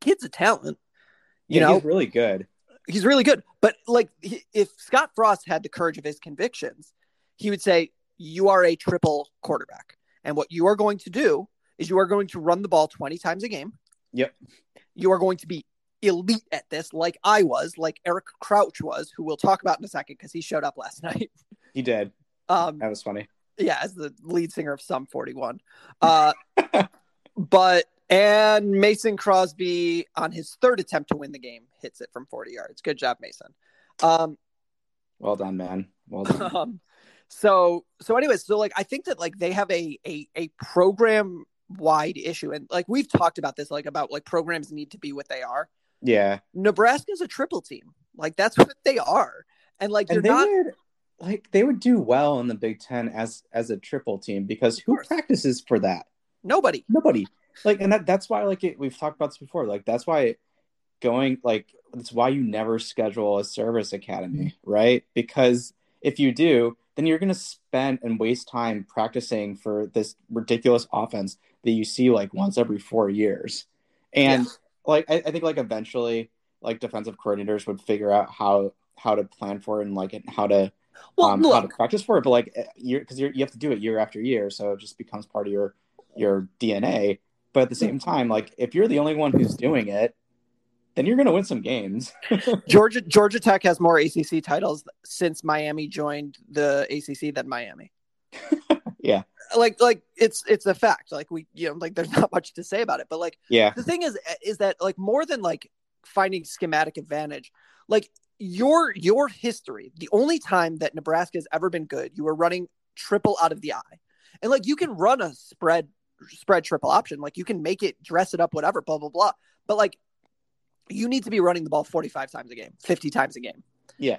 Kid's a talent. You Yeah, know, he's really good. he's really good. But like, he- if Scott Frost had the courage of his convictions, he would say, "You are a triple quarterback, and what you are going to do is you are going to run the ball twenty times a game. Yep. You are going to be elite at this, like I was, like Eric Crouch was, who we'll talk about in a second because he showed up last night. He did. Um, That was funny. yeah, as the lead singer of Sum 41. Uh, but and Mason Crosby on his third attempt to win the game hits it from 40 yards. Good job, Mason. Um, Well done, man. Well done. um, so so anyways, so like I think that like they have a a a program wide issue, and like we've talked about this, like about like programs need to be what they are. yeah. Nebraska's a triple team, like that's what they are, and like you're And they not. would like they would do well in the Big Ten as as a triple team because who practices for that? Nobody. Nobody. Like, and that that's why like it, we've talked about this before. Like that's why going like that's why you never schedule a service academy, right? Because if you do, then you're gonna spend and waste time practicing for this ridiculous offense that you see like once every four years. And like I, I think like eventually like defensive coordinators would figure out how how to plan for it and like how to Well, um, how to practice for it. But like you're, because you you have to do it year after year, so it just becomes part of your your DNA. But at the same time, like if you're the only one who's doing it, then you're gonna win some games. Georgia Georgia Tech has more ACC titles since Miami joined the ACC than Miami. yeah, Like like it's it's a fact. Like we you know like there's not much to say about it. But like yeah, the thing is is that like more than like finding schematic advantage, like your your history, the only time that Nebraska has ever been good, you were running triple out of the eye. And like you can run a spread spread triple option, like you can make it dress it up, whatever, blah blah blah. But like you need to be running the ball 45 times a game, 50 times a game. yeah.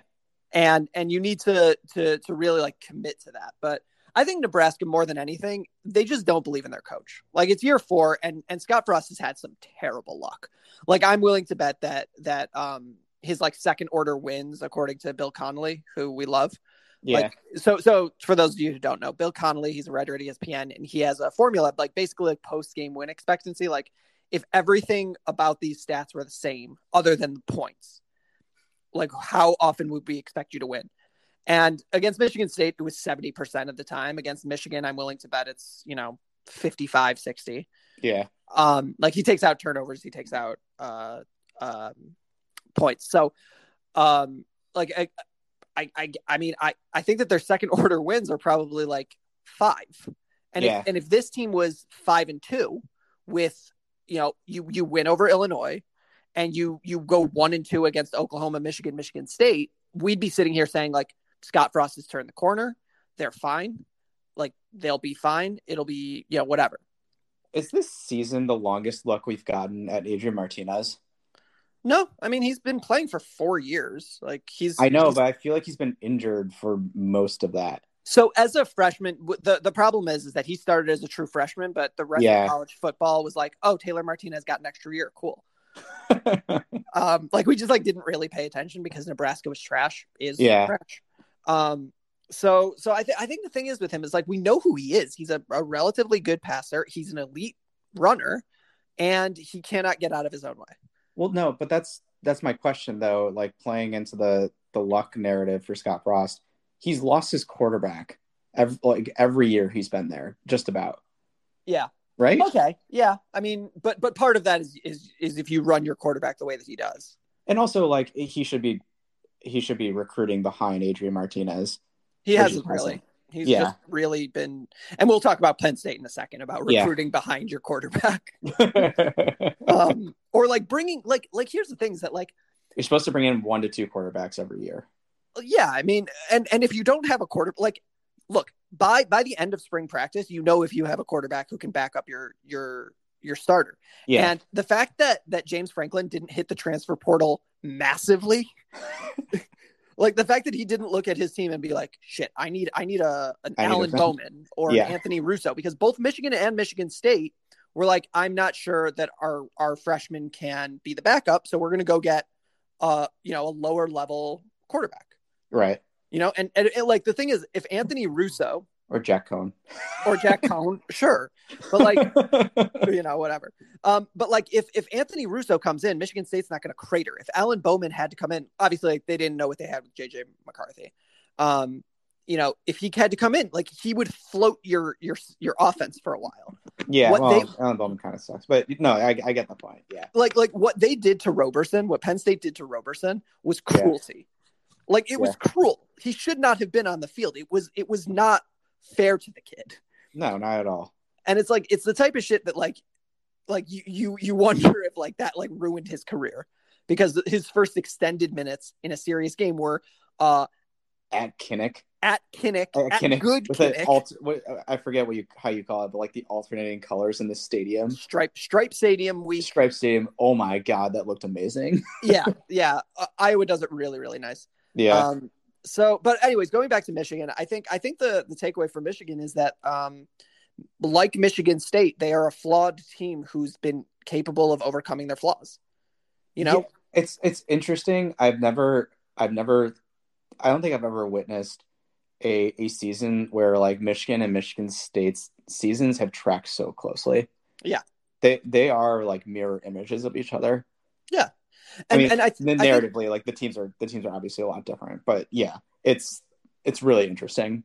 And and you need to to to really like commit to that. But I think Nebraska more than anything, they just don't believe in their coach. Like it's year 4 and and Scott Frost has had some terrible luck. Like I'm willing to bet that that um his like second order wins according to Bill Connelly, who we love. Yeah. Like so so for those of you who don't know, Bill Connelly, he's a writer at ESPN and he has a formula like basically like post game win expectancy. Like if everything about these stats were the same other than the points, like how often would we expect you to win? And against Michigan State, it was 70% of the time. Against Michigan, I'm willing to bet it's, you know, 55, 60. Yeah. Um, like he takes out turnovers, he takes out uh um points. So um like I I I, I mean I, I think that their second order wins are probably like five. And Yeah. if and if this team was five and two with you know, you you win over Illinois and you you go one and two against Oklahoma, Michigan, Michigan State, we'd be sitting here saying like Scott Frost has turned the corner. They're fine. Like they'll be fine. It'll be, you know, whatever. Is this season the longest luck we've gotten at Adrian Martinez? No, I mean he's been playing for four years. Like he's I know, he's- but I feel like he's been injured for most of that. So as a freshman, the the problem is is that he started as a true freshman, but the rest Yeah. of college football was like, oh, Taylor Martinez got an extra year, cool. um, like we just like didn't really pay attention because Nebraska was trash. Is Yeah. trash. Um, so so I think I think the thing is with him is like we know who he is. He's a, a relatively good passer. He's an elite runner, and he cannot get out of his own way. Well, no, but that's that's my question though. Like playing into the the luck narrative for Scott Frost, he's lost his quarterback every, like every year he's been there, just about Yeah. right. Okay. Yeah. I mean, but but part of that is is is if you run your quarterback the way that he does. And also, like he should be he should be recruiting behind Adrian Martinez. He hasn't really. He's Yeah. just really been, and we'll talk about Penn State in a second about Yeah. recruiting behind your quarterback, um, or like bringing like like here's the things that like You're supposed to bring in one to two quarterbacks every year. Yeah, I mean, and and if you don't have a quarter, like look by by the end of spring practice, you know if you have a quarterback who can back up your your your starter. Yeah. And the fact that that James Franklin didn't hit the transfer portal massively, Like the fact that he didn't look at his team and be like, "Shit, I need I need a an I need a Alan. Bowman or Yeah. an Anthony Russo because both Michigan and Michigan State were like, I'm not sure that our our freshman can be the backup, so we're going to go get uh you know a lower level quarterback. Right. You know, and, and, and like the thing is, if Anthony Russo Or Jack Coan. or Jack Coan, sure, but like you know whatever. Um, but like if if Anthony Russo comes in, Michigan State's not going to crater. If Alan Bowman had to come in, obviously like, they didn't know what they had with JJ McCarthy. Um, you know, if he had to come in, like he would float your your your offense for a while. Yeah, What well, they- Alan Bowman kind of sucks, but no, I, I get the point. Yeah, Like like what they did to Roberson, what Penn State did to Roberson was Yeah. Like it was cruel. He should not have been on the field. It was it was not fair to the kid. no, not at all. and it's like it's the type of shit that like like you you you wonder if like that like ruined his career because his first extended minutes in a serious game were uh At Kinnick, at Kinnick, at at Kinnick good Kinnick, the alt, what, I forget what you how you call it, but like the alternating colors in the stadium, stripe stripe stadium week. Stripe Stadium. Oh my god, that looked amazing. yeah, yeah. Uh, Iowa does it really really nice. Yeah, Um, so, but anyways, going back to Michigan, I think I think the the takeaway for Michigan is that um, like Michigan State, they are a flawed team who's been capable of overcoming their flaws. You know, Yeah, it's it's interesting. I've never, I've never, I don't think I've ever witnessed a a season where like Michigan and Michigan State's seasons have tracked so closely. Yeah. they they are like mirror images of each other. Yeah. I And- mean, and I- then I think- narratively, like the teams are the teams are obviously a lot different, but yeah, it's it's really interesting.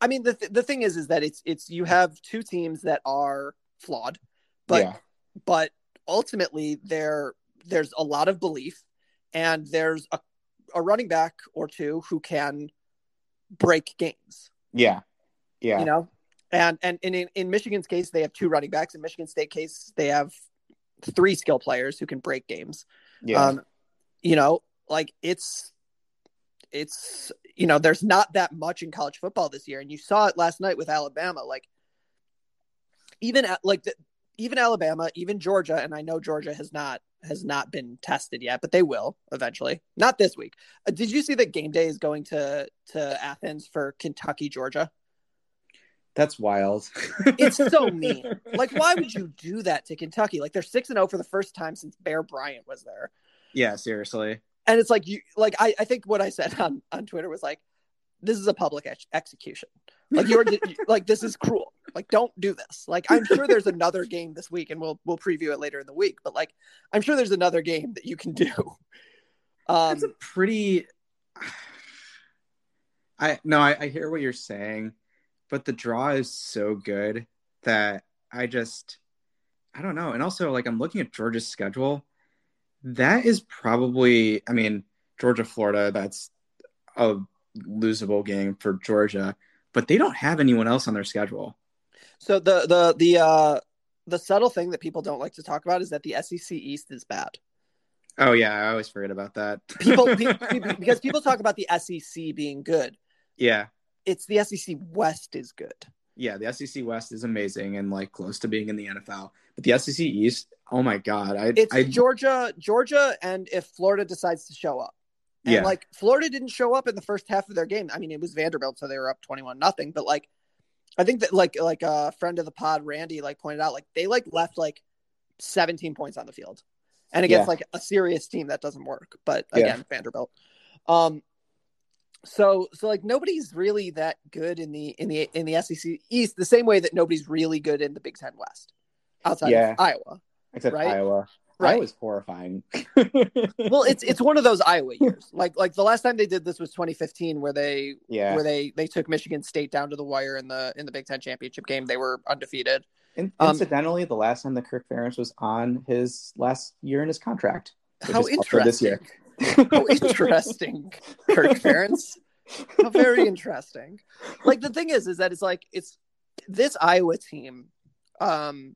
I mean, the th- the thing is, is that it's it's you have two teams that are flawed, but yeah, but ultimately there there's a lot of belief, and there's a a running back or two who can break games. yeah, yeah. You know, and and, and in, in Michigan's case, they have two running backs. In Michigan State case, they have three skill players who can break games. Yeah. Um, you know, like it's it's you know, there's not that much in college football this year, and you saw it last night with Alabama. Like even at, like the, even Alabama, even Georgia, and I know Georgia has not has not been tested yet, but they will eventually. Not this week. Uh, did you see that game day is going to to Athens for Kentucky, Georgia? That's wild. It's so mean. Like, why would you do that to Kentucky? Like, they're six and zero for the first time since Bear Bryant was there. yeah, seriously. and it's like you like I, I think what i said on on twitter was like this is a public ex- execution like you're like this is cruel like don't do this like i'm sure there's another game this week and we'll we'll preview it later in the week but like i'm sure there's another game that you can do um That's a pretty. I no, I, I hear what you're saying, but the draw is so good that I just I don't know. And also, like I'm looking at Georgia's schedule. That is probably, I mean, Georgia, Florida. That's a losable game for Georgia, but they don't have anyone else on their schedule. so the the the uh the subtle thing that people don't like to talk about is that the sec east is bad Oh yeah, I always forget about that. people, pe- pe- because people talk about the sec being good yeah, it's the sec west is good yeah, the SEC West is amazing and like close to being in the NFL, but the SEC East, oh my god, I, It's I Georgia, Georgia, and if Florida decides to show up. And Yeah. like Florida didn't show up in the first half of their game. I mean, it was Vanderbilt, so they were up twenty-one nothing. But like, I think that like like a friend of the pod, Randy, like pointed out, like they like left like seventeen points on the field, and against Yeah. like a serious team that doesn't work. But Yeah. again, Vanderbilt. Um, so so like nobody's really that good in the in the in the SEC East the same way that nobody's really good in the Big Ten West outside Yeah. of Iowa. except right? Iowa. Right. Iowa's horrifying. well it's it's one of those iowa years like like the last time they did this was 2015 where they Yeah. where they they took michigan state down to the wire in the in the big ten championship game they were undefeated In- Um, incidentally, the last time that Kirk Ferentz was on his last year in his contract. which how is also this year. How interesting. Kirk ferentz how very interesting. Like the thing is is that it's like it's this iowa team um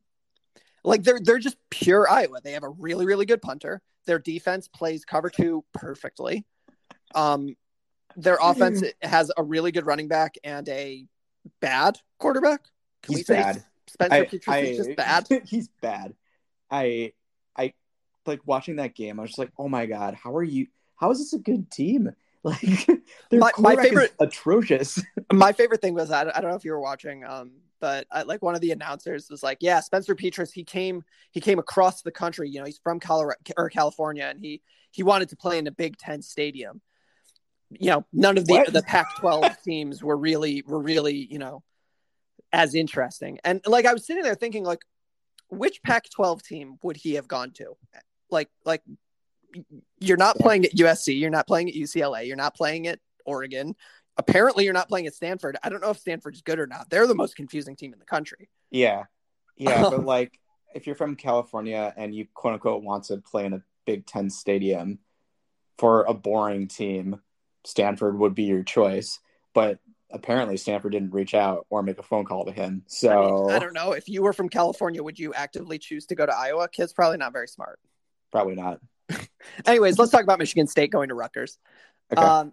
like they're they're just pure iowa. They have a really really good punter. Their defense plays cover two perfectly. Um their offense has a really good running back and a bad quarterback. Can we He's say bad. spencer I- Petras I- is just bad? He's bad. I like watching that game. I was just like, oh my god, how are you? How is this a good team? Like My- my favorite- atrocious. My favorite thing was I, I don't know if you were watching, um, but I, like one of the announcers was like, "Yeah, Spencer Petras, he came he came across the country. You know, he's from Colorado or California, and he he wanted to play in a Big Ten stadium. You know, none of the What? the Pac-12 teams were really were really you know as interesting. And like I was sitting there thinking, like, which Pac-12 team would he have gone to? Like like you're not playing at USC, you're not playing at UCLA, you're not playing at Oregon. Apparently, you're not playing at Stanford. I don't know if Stanford's good or not. They're the most confusing team in the country. Yeah. Yeah. but like if you're from California and you quote unquote want to play in a Big Ten stadium for a boring team, Stanford would be your choice. But apparently Stanford didn't reach out or make a phone call to him. So I don't know. If you were from California, would you actively choose to go to Iowa? Kids probably not very smart. Probably not. Anyways, let's talk about Michigan State going to Rutgers. Okay. Um,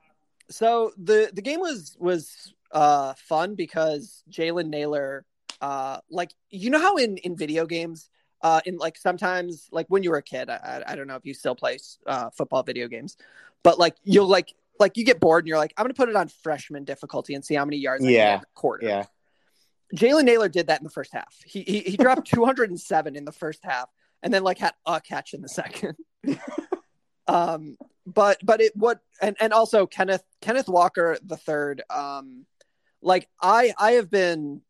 so the the game was was uh, fun because Jalen Nailor, uh, like you know how in in video games, uh, in like sometimes like when you were a kid, I, I- I don't know if you still play uh, football video games, but like you'll like like you get bored and you're like I'm gonna put it on freshman difficulty and see how many yards I get Yeah. in a quarter. Yeah. Jalen Nailor did that in the first half. He he, he dropped 207 in the first half, and then like had a catch in the second. um, but but it what and and also Kenneth Kenneth Walker the third. Um, like I I have been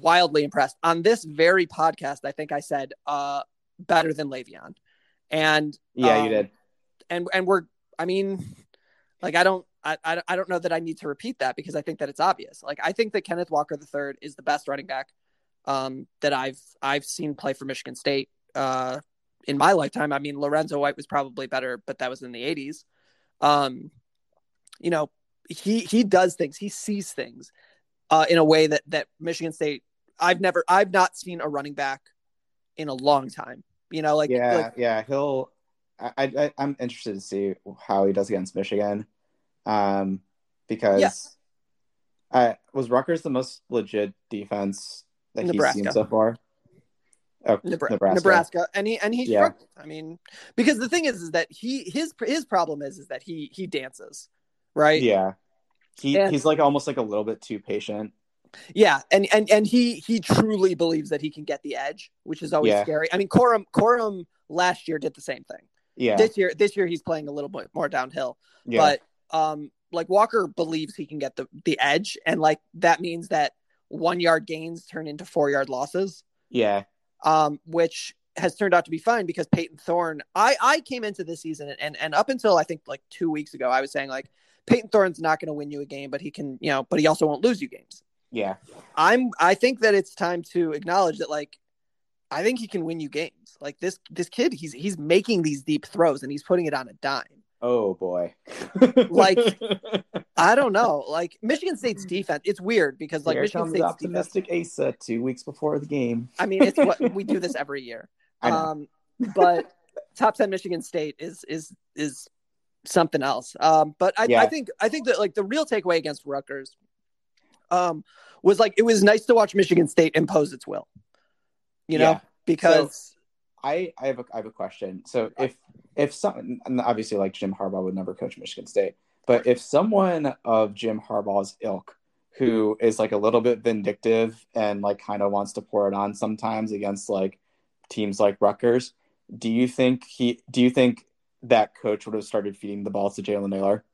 wildly impressed on this very podcast. I think I said uh better than Le'Veon, and Yeah, um, you did. and and we're I mean, like I don't I, I I don't know that I need to repeat that because I think that it's obvious. Like I think that Kenneth Walker III is the best running back um, that I've I've seen play for Michigan State uh, in my lifetime. I mean, Lorenzo White was probably better, but that was in the '80s. Um, you know, he he does things. He sees things uh, in a way that that Michigan State. I've never I've not seen a running back in a long time. You know, like yeah, like, yeah, he'll. I, I, I'm interested to see how he does against Michigan, um, because Yeah. I was Rutgers the most legit defense that he's Nebraska. seen so far. Oh, Nebra- Nebraska. Nebraska. and he and he Yeah. struggled. I mean, because the thing is, is that he his his problem is is that he he dances, right? Yeah, he And- he's like almost like a little bit too patient. Yeah, and and and he he truly believes that he can get the edge, which is always Yeah. scary. I mean, Corum Corum last year did the same thing. Yeah, This year, this year he's playing a little bit more downhill. yeah, But um, like Walker believes he can get the the edge, and like that means that one yard gains turn into four yard losses. yeah, um, which has turned out to be fine because Payton Thorne. I I came into this season and and up until I think like two weeks ago, I was saying like Payton Thorne's not going to win you a game, but he can, you know, but he also won't lose you games. yeah, I'm I think that it's time to acknowledge that like I think he can win you games. Like this this kid, he's he's making these deep throws and he's putting it on a dime. Oh boy. Like I don't know. Like Michigan State's defense, it's weird because like Here Michigan comes State's defense optimistic Asa two weeks before the game. I mean, it's what we do this every year. Um, but top ten Michigan State is is is something else. Um, but I, Yeah. I think I think that like the real takeaway against Rutgers, um, was like it was nice to watch Michigan State impose its will. You know, Yeah. because I I have a I have a question. So if if some and obviously like Jim Harbaugh would never coach Michigan State, but if someone of Jim Harbaugh's ilk who is like a little bit vindictive and like kind of wants to pour it on sometimes against like teams like Rutgers, do you think he do you think that coach would have started feeding the balls to Jalen Nailor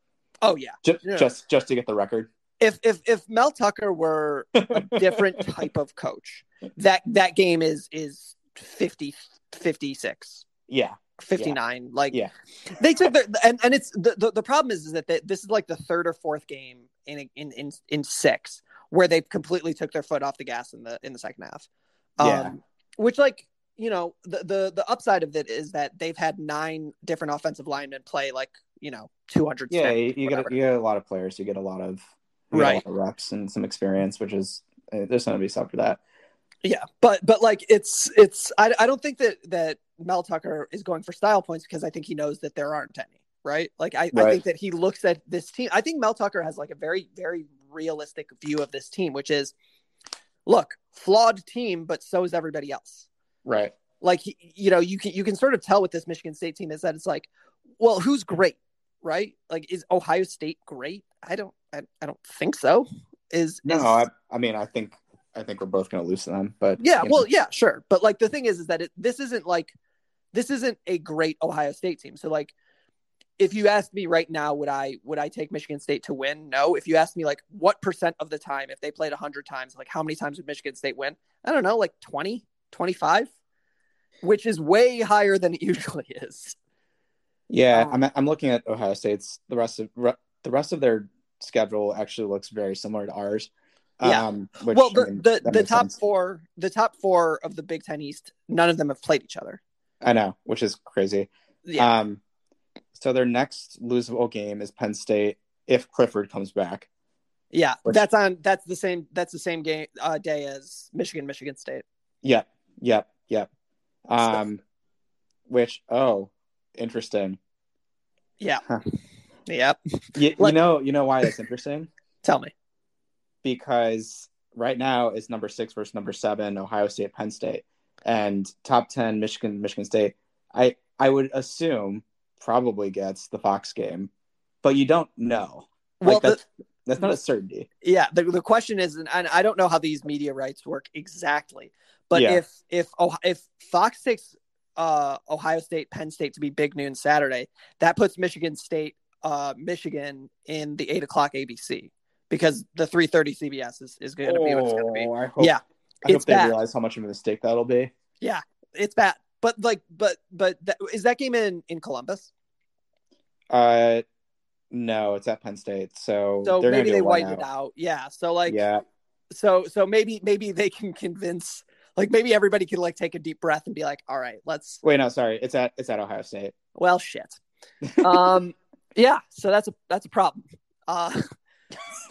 oh yeah, just Yeah. just just to get the record? if if if Mel Tucker were a different type of coach, that that game is is 50 56 Yeah, 59 like yeah, they took their and, and it's the, the the problem is is that they, this is like the third or fourth game in in in in six where they completely took their foot off the gas in the in the second half Yeah. um which like you know the the the upside of it is that they've had nine different offensive linemen play like you know 200 yeah. You, you get a, you get a lot of players. You get a lot of you get a Right. lot of reps and some experience, which is uh, there's something to be said for that. Yeah, but but like it's it's I, I don't think that that Mel Tucker is going for style points because I think he knows that there aren't any, right? Like I, I think that he looks at this team. I think Mel Tucker has like a very very realistic view of this team, which is look, flawed team, but so is everybody else. Right. Like you know, you can you can sort of tell with this Michigan State team is that it's like, well, who's great? right? Like, is Ohio State great? I don't, I, I don't think so. Is No, is, I, I mean, I think I think we're both going to lose to them, but yeah, well, know. yeah, sure. But like the thing is, is that it, this isn't like this isn't a great Ohio State team. So like, if you asked me right now, would I would I take Michigan State to win? No. If you asked me like what percent of the time, if they played hundred times, like how many times would Michigan State win? I don't know, like 20, 25, which is way higher than it usually is. yeah, Um, I'm I'm looking at Ohio State's the rest of re, the rest of their schedule actually looks very similar to ours. Yeah. Um, which, well, I the mean, the, the top sense. four, the top four of the Big Ten East, none of them have played each other. I know, which is crazy. Yeah. Um, so their next losable game is Penn State if Clifford comes back. Yeah, Which- that's on. That's the same. That's the same game uh, day as Michigan, Michigan State. Yep, yep, yep. Um, which oh, interesting. Yeah. Huh. Yep. You, you know, you know why that's interesting? Tell me. because right now it's number six versus number seven, Ohio State, Penn State, and top ten, Michigan, Michigan State. I I would assume probably gets the Fox game, but you don't know. Well, Like that's that's not a certainty. Yeah. The, the question is, and I don't know how these media rights work exactly, but Yeah. if if oh, if Fox takes uh, Ohio State, Penn State to be big noon Saturday, that puts Michigan State, uh, Michigan in the eight o'clock ABC because the three thirty CBS is, is going to be what it's going to be. Oh, I hope, yeah, I hope they bad. realize how much of a mistake that'll be. Yeah, it's bad. But like, but but that, is that game in in Columbus? Uh, no, it's at Penn State, so So maybe they white it out. Yeah. So like, yeah, so so maybe maybe they can convince like maybe everybody can like take a deep breath and be like, all right, let's. wait, no, sorry, it's at it's at Ohio State. Well, shit. Um, yeah. So that's a that's a problem. Uh,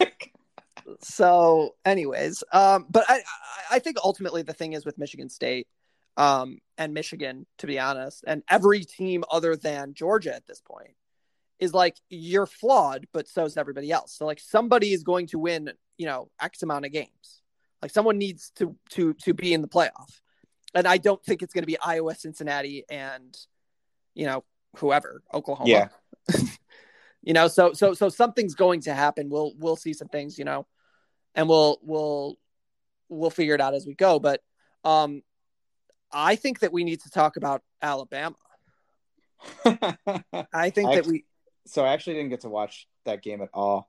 so, anyways, um, but I I- think ultimately the thing is with Michigan State, um, and Michigan, to be honest, and every team other than Georgia at this point is like you're flawed, but so is everybody else. So like somebody is going to win, you know, X amount of games. Like someone needs to to to be in the playoff, and I don't think it's going to be Iowa, Cincinnati, and you know whoever Oklahoma. Yeah. you know, so so so something's going to happen. We'll we'll see some things, you know, and we'll we'll we'll figure it out as we go. But um, I think that we need to talk about Alabama. I think I that we so I actually didn't get to watch that game at all,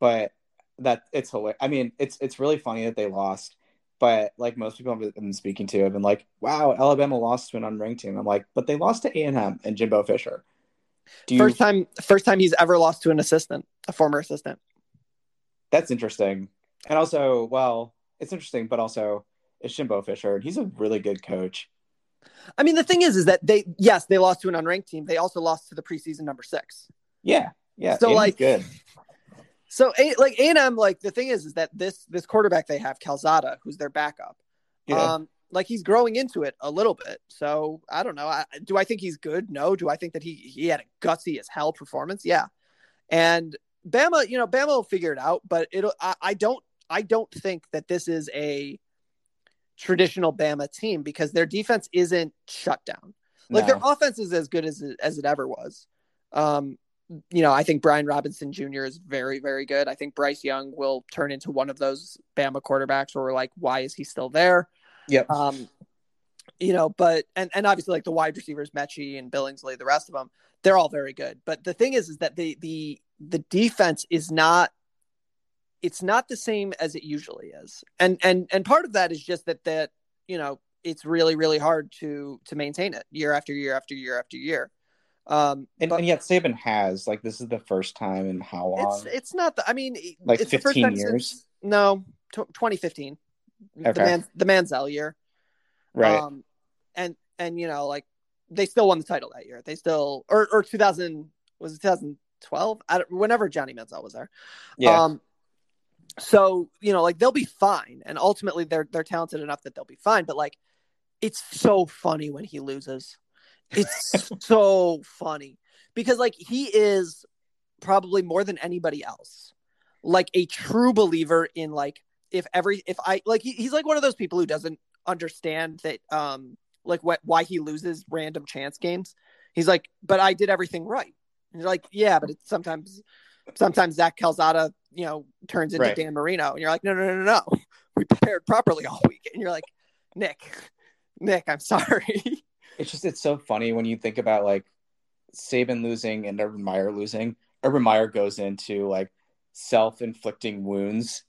but that it's hilarious. I mean, it's it's really funny that they lost, but like most people I've been speaking to have been like, "Wow, Alabama lost to an unranked team." I'm like, but they lost to A and M and Jimbo Fisher. You? first time first time he's ever lost to an assistant, a former assistant. That's interesting, and also, well, it's interesting, but also it's Jimbo Fisher, and he's a really good coach. I mean, the thing is, is that they yes they lost to an unranked team. They also lost to the preseason number six. Yeah, yeah. So, A&M's like- good. So a, like A and M, like the thing is, is that this this quarterback they have, Calzada, who's their backup, Yeah. um, like he's growing into it a little bit. So I don't know. I, do I think he's good? No. Do I think that he he had a gutsy as hell performance? Yeah. And Bama, you know, Bama will figure it out, but it'll. I, I don't. I don't think that this is a traditional Bama team because their defense isn't shut down. Like their offense is as good as it, as it ever was. Um, you know, I think Brian Robinson Jr. is very, very good. I think Bryce Young will turn into one of those Bama quarterbacks where we're like, why is he still there? Yep. Um, you know, but and and obviously like the wide receivers, Metchie and Billingsley, the rest of them, they're all very good. But the thing is, is that the the the defense is not it's not the same as it usually is. And and and part of that is just that that, you know, it's really, really hard to to maintain it year after year after year after year. Um And, but and yet Saban has like this is the first time in how long? it's it's not the I mean Like it's the first 15 time years? since no, tw 2015. The Okay. man the Manziel year. right. Um, and and you know, like they still won the title that year. They still or or 2000 was it 2012? I don't, whenever Johnny Manziel was there. yeah. Um, so you know, like they'll be fine, and ultimately they're they're talented enough that they'll be fine. But like, it's so funny when he loses. It's so funny because like he is probably more than anybody else, like a true believer in like if every if I like he, he's like one of those people who doesn't understand that um like what why he loses random chance games. He's like, but I did everything right. And you're like, yeah, but it's sometimes sometimes Zach Calzada, you know, turns into Right. Dan Marino, and you're like, no, no, no, no, no. We prepared properly all week, and you're like, Nick, Nick, I'm sorry. It's just it's so funny when you think about like Saban losing and Urban Meyer losing. Urban Meyer goes into like self-inflicting wounds.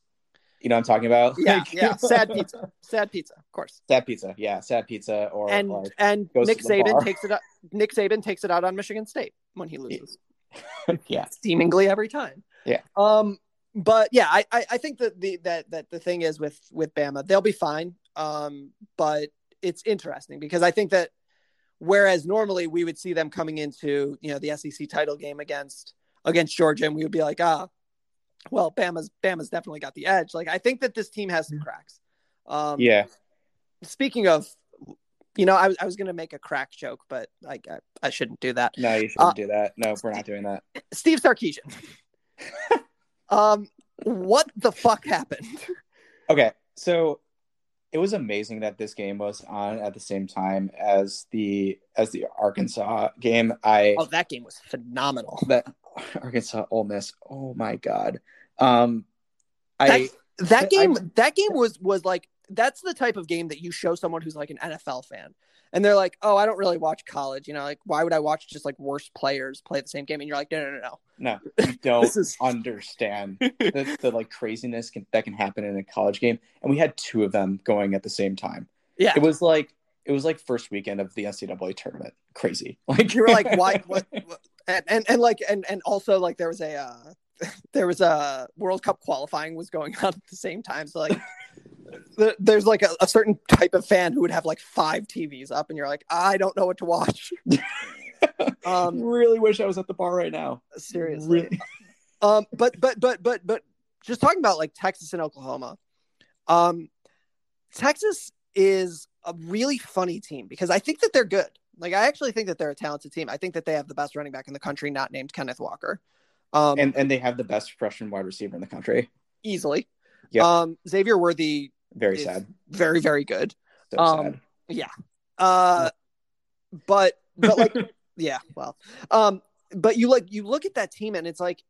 You know what I'm talking about? yeah, Like- yeah. Sad pizza, sad pizza, of course. Sad pizza, yeah, sad pizza, or and like and Nick Saban bar. takes it. Out, Nick Saban takes it out on Michigan State when he loses, yeah, seemingly every time. yeah. Um, but yeah, I, I I think that the that that the thing is with with Bama, they'll be fine. Um, but it's interesting because I think that whereas normally we would see them coming into you know the SEC title game against against Georgia, and we would be like, ah, well, Bama's Bama's definitely got the edge. Like I think that this team has some cracks. Um, Yeah. Speaking of, you know, I was I was gonna make a crack joke, but I I, I shouldn't do that. No, you shouldn't Uh, do that. No, we're not doing that. Steve Sarkisian. um, what the fuck happened? Okay, so it was amazing that this game was on at the same time as the as the Arkansas game. I Oh, that game was phenomenal. that Arkansas Ole Miss. Oh my god. Um, I That, that I- game, that game was was like that's the type of game that you show someone who's like an NFL fan, and they're like, "Oh, I don't really watch college." You know, like why would I watch just like worse players play the same game? And you're like, "No, no, no, no." no, you don't is- understand the, the like craziness can, that can happen in a college game. And we had two of them going at the same time. Yeah, It was like it was like first weekend of the NCAA tournament. Crazy. Like you were like, "Why?" What? what? And, and and like and and also like there was a uh, there was a World Cup qualifying was going on at the same time. So like. The- There's like a, a certain type of fan who would have like five TVs up, and you're like, I don't know what to watch. um, really wish I was at the bar right now. seriously. Really- Um, but but but but but just talking about like Texas and Oklahoma, um, Texas is a really funny team because I think that they're good. Like I actually think that they're a talented team. I think that they have the best running back in the country, not named Kenneth Walker. Um, and and they have the best freshman wide receiver in the country. easily. Yeah. Um, Xavier Worthy Very sad. very very good. So um, sad. Yeah. Uh, but but like yeah, well, um, but you like you look at that team and it's like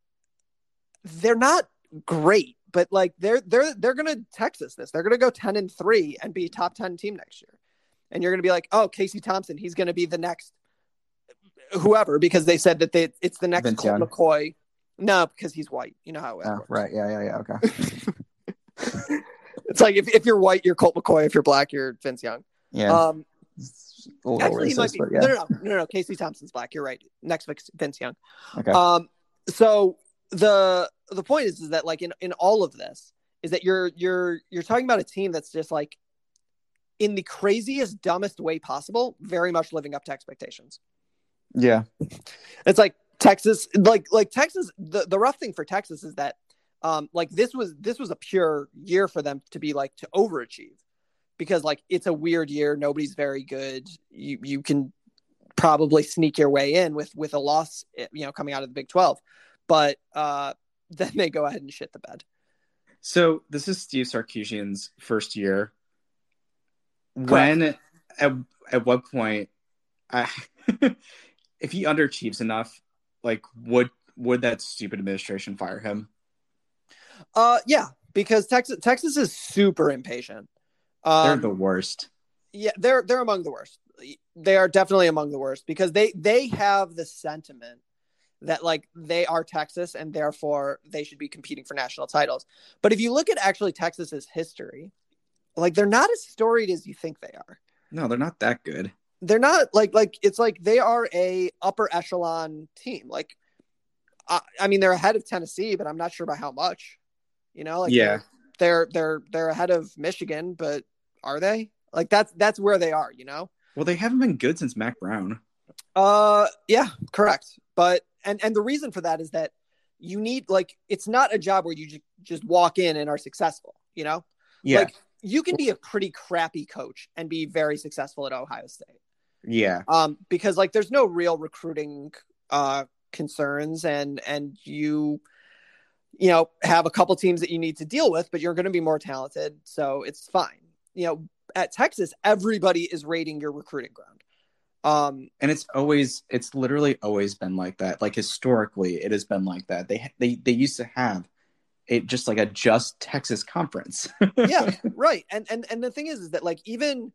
they're not great, but like they're they're they're gonna Texas this. They're gonna go ten and three and be top ten team next year, and you're gonna be like, oh, Casey Thompson, he's gonna be the next whoever because they said that they it's the next Vince Colt McCoy. No, because he's white. You know how it Oh, works. right. Yeah. Yeah. Yeah. Okay. It's like if, if you're white, you're Colt McCoy. If you're black, you're Vince Young. Yeah. Um, It's a little Actually, he might be. yeah. No, no, no, no, no. Casey Thompson's black. You're right. Next, Vince Young. Okay. Um, so the the point is, is that like in in all of this is that you're you're you're talking about a team that's just like in the craziest, dumbest way possible, very much living up to expectations. yeah. It's like Texas, like like Texas. The the rough thing for Texas is that, um, like this was this was a pure year for them to be like to overachieve, because like it's a weird year. Nobody's very good. You you can probably sneak your way in with with a loss, you know, coming out of the Big Twelve, but uh, then they go ahead and shit the bed. So this is Steve Sarkisian's first year. When at at what point, I, if he underachieves enough, like would would that stupid administration fire him? Uh, yeah, because Texas Texas is super impatient. Um, They're the worst. yeah they're they're among the worst they are definitely among the worst because they they have the sentiment that like they are texas and therefore they should be competing for national titles but if you look at actually texas's history like they're not as storied as you think they are No, they're not that good. they're not like like it's like they are a upper echelon team like I, I mean they're ahead of tennessee but i'm not sure by how much you know like Yeah. they're they're they're ahead of michigan but are they like that's that's where they are you know Well, they haven't been good since Mack Brown. uh yeah correct but and and the reason for that is that you need like it's not a job where you ju- just walk in and are successful you know Yeah. like you can be a pretty crappy coach and be very successful at ohio state yeah. um because like there's no real recruiting uh concerns and and you you know have a couple teams that you need to deal with but you're going to be more talented so it's fine you know at texas everybody is rating your recruiting ground Um, and it's always it's literally always been like that. Like historically, it has been like that. They they they used to have it just like a just Texas conference. yeah, right. And and and the thing is, is that like even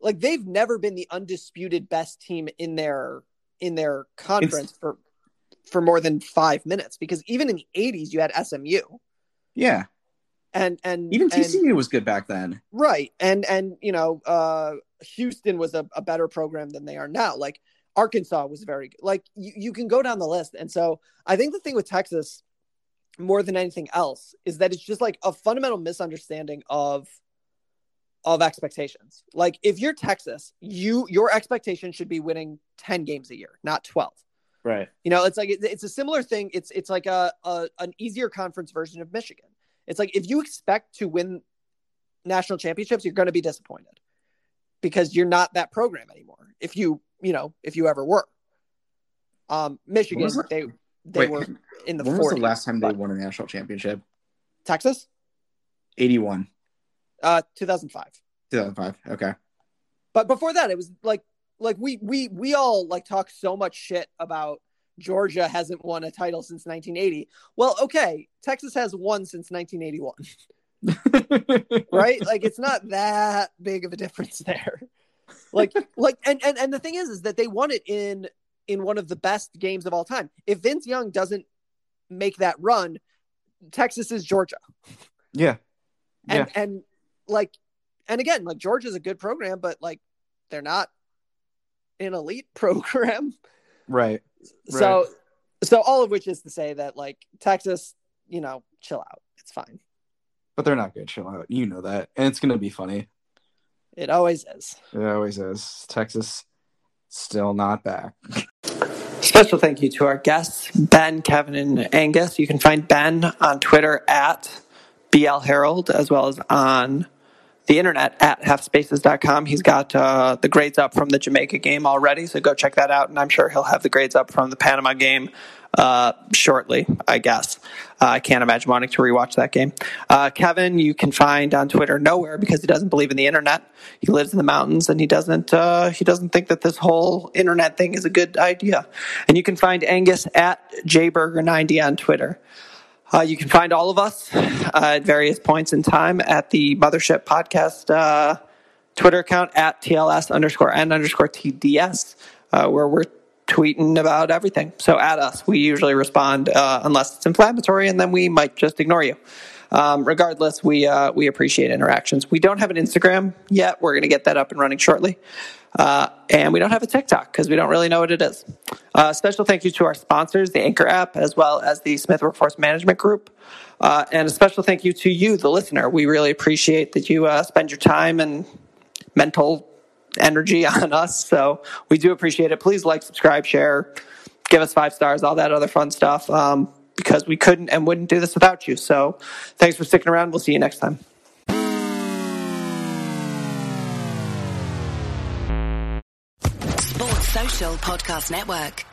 like they've never been the undisputed best team in their in their conference It's- for for more than five minutes because even in the 80s you had SMU yeah, and and even and- TCU was good back then. right and and you know uh Houston was a, a better program than they are now like Arkansas was very good like you, you can go down the list and so I think the thing with Texas more than anything else is that it's just like a fundamental misunderstanding of of expectations. Like if you're Texas, you your expectation should be winning 10 games a year, not 12. Right. You know, it's like it- it's a similar thing. It's it's like a, a an easier conference version of Michigan. It's like if you expect to win national championships, you're going to be disappointed because you're not that program anymore. If you, you know, if you ever were. Um Michigan, was they they Wait, were in the when 40s. was the last time they won a national championship? Texas? Eighty-one, Uh 2005. two thousand five. Okay. But before that, it was like like we we we all like talk so much shit about Georgia hasn't won a title since 1980. Well, okay, Texas has won since 1981. right? Like it's not that big of a difference there. Like like and, and and the thing is is that they won it in in one of the best games of all time. If Vince Young doesn't make that run, Texas is Georgia. Yeah. And and like and again, like Georgia's a good program, but like they're not an elite program. Right. So so all of which is to say that like Texas, you know, chill out. It's fine. But they're not good. Chill out. You know that, and it's gonna be funny. It always is. It always is. Texas still not back. Special thank you to our guests, Ben, Kevin, and Angus. You can find Ben on Twitter at BL Herald, as well as on the internet at halfspaces.com. He's got uh, the grades up from the Jamaica game already, so go check that out. And I'm sure he'll have the grades up from the Panama game uh, shortly, I guess. Uh, I can't imagine wanting to rewatch that game. Uh, Kevin, you can find on Twitter nowhere because he doesn't believe in the internet. He lives in the mountains and he doesn't uh, he doesn't think that this whole internet thing is a good idea. And you can find Angus at jburger90 on Twitter. Uh, you can find all of us uh, at various points in time at the Mothership Podcast uh, Twitter account at TLS underscore N underscore TDS, uh, where we're tweeting about everything. So at us. We usually respond uh, unless it's inflammatory, and then we might just ignore you. Um, regardless, we uh, we appreciate interactions. We don't have an Instagram yet. We're going to get that up and running shortly. Uh, and we don't have a TikTok because we don't really know what it is. Uh, special thank you to our sponsors, the Anchor app, as well as the Smith Workforce Management Group. Uh, and a special thank you to you, the listener. We really appreciate that you uh, spend your time and mental energy on us. So we do appreciate it. Please like, subscribe, share, give us five stars, all that other fun stuff, um, because we couldn't and wouldn't do this without you. So thanks for sticking around. We'll see you next time. Sports Social Podcast Network.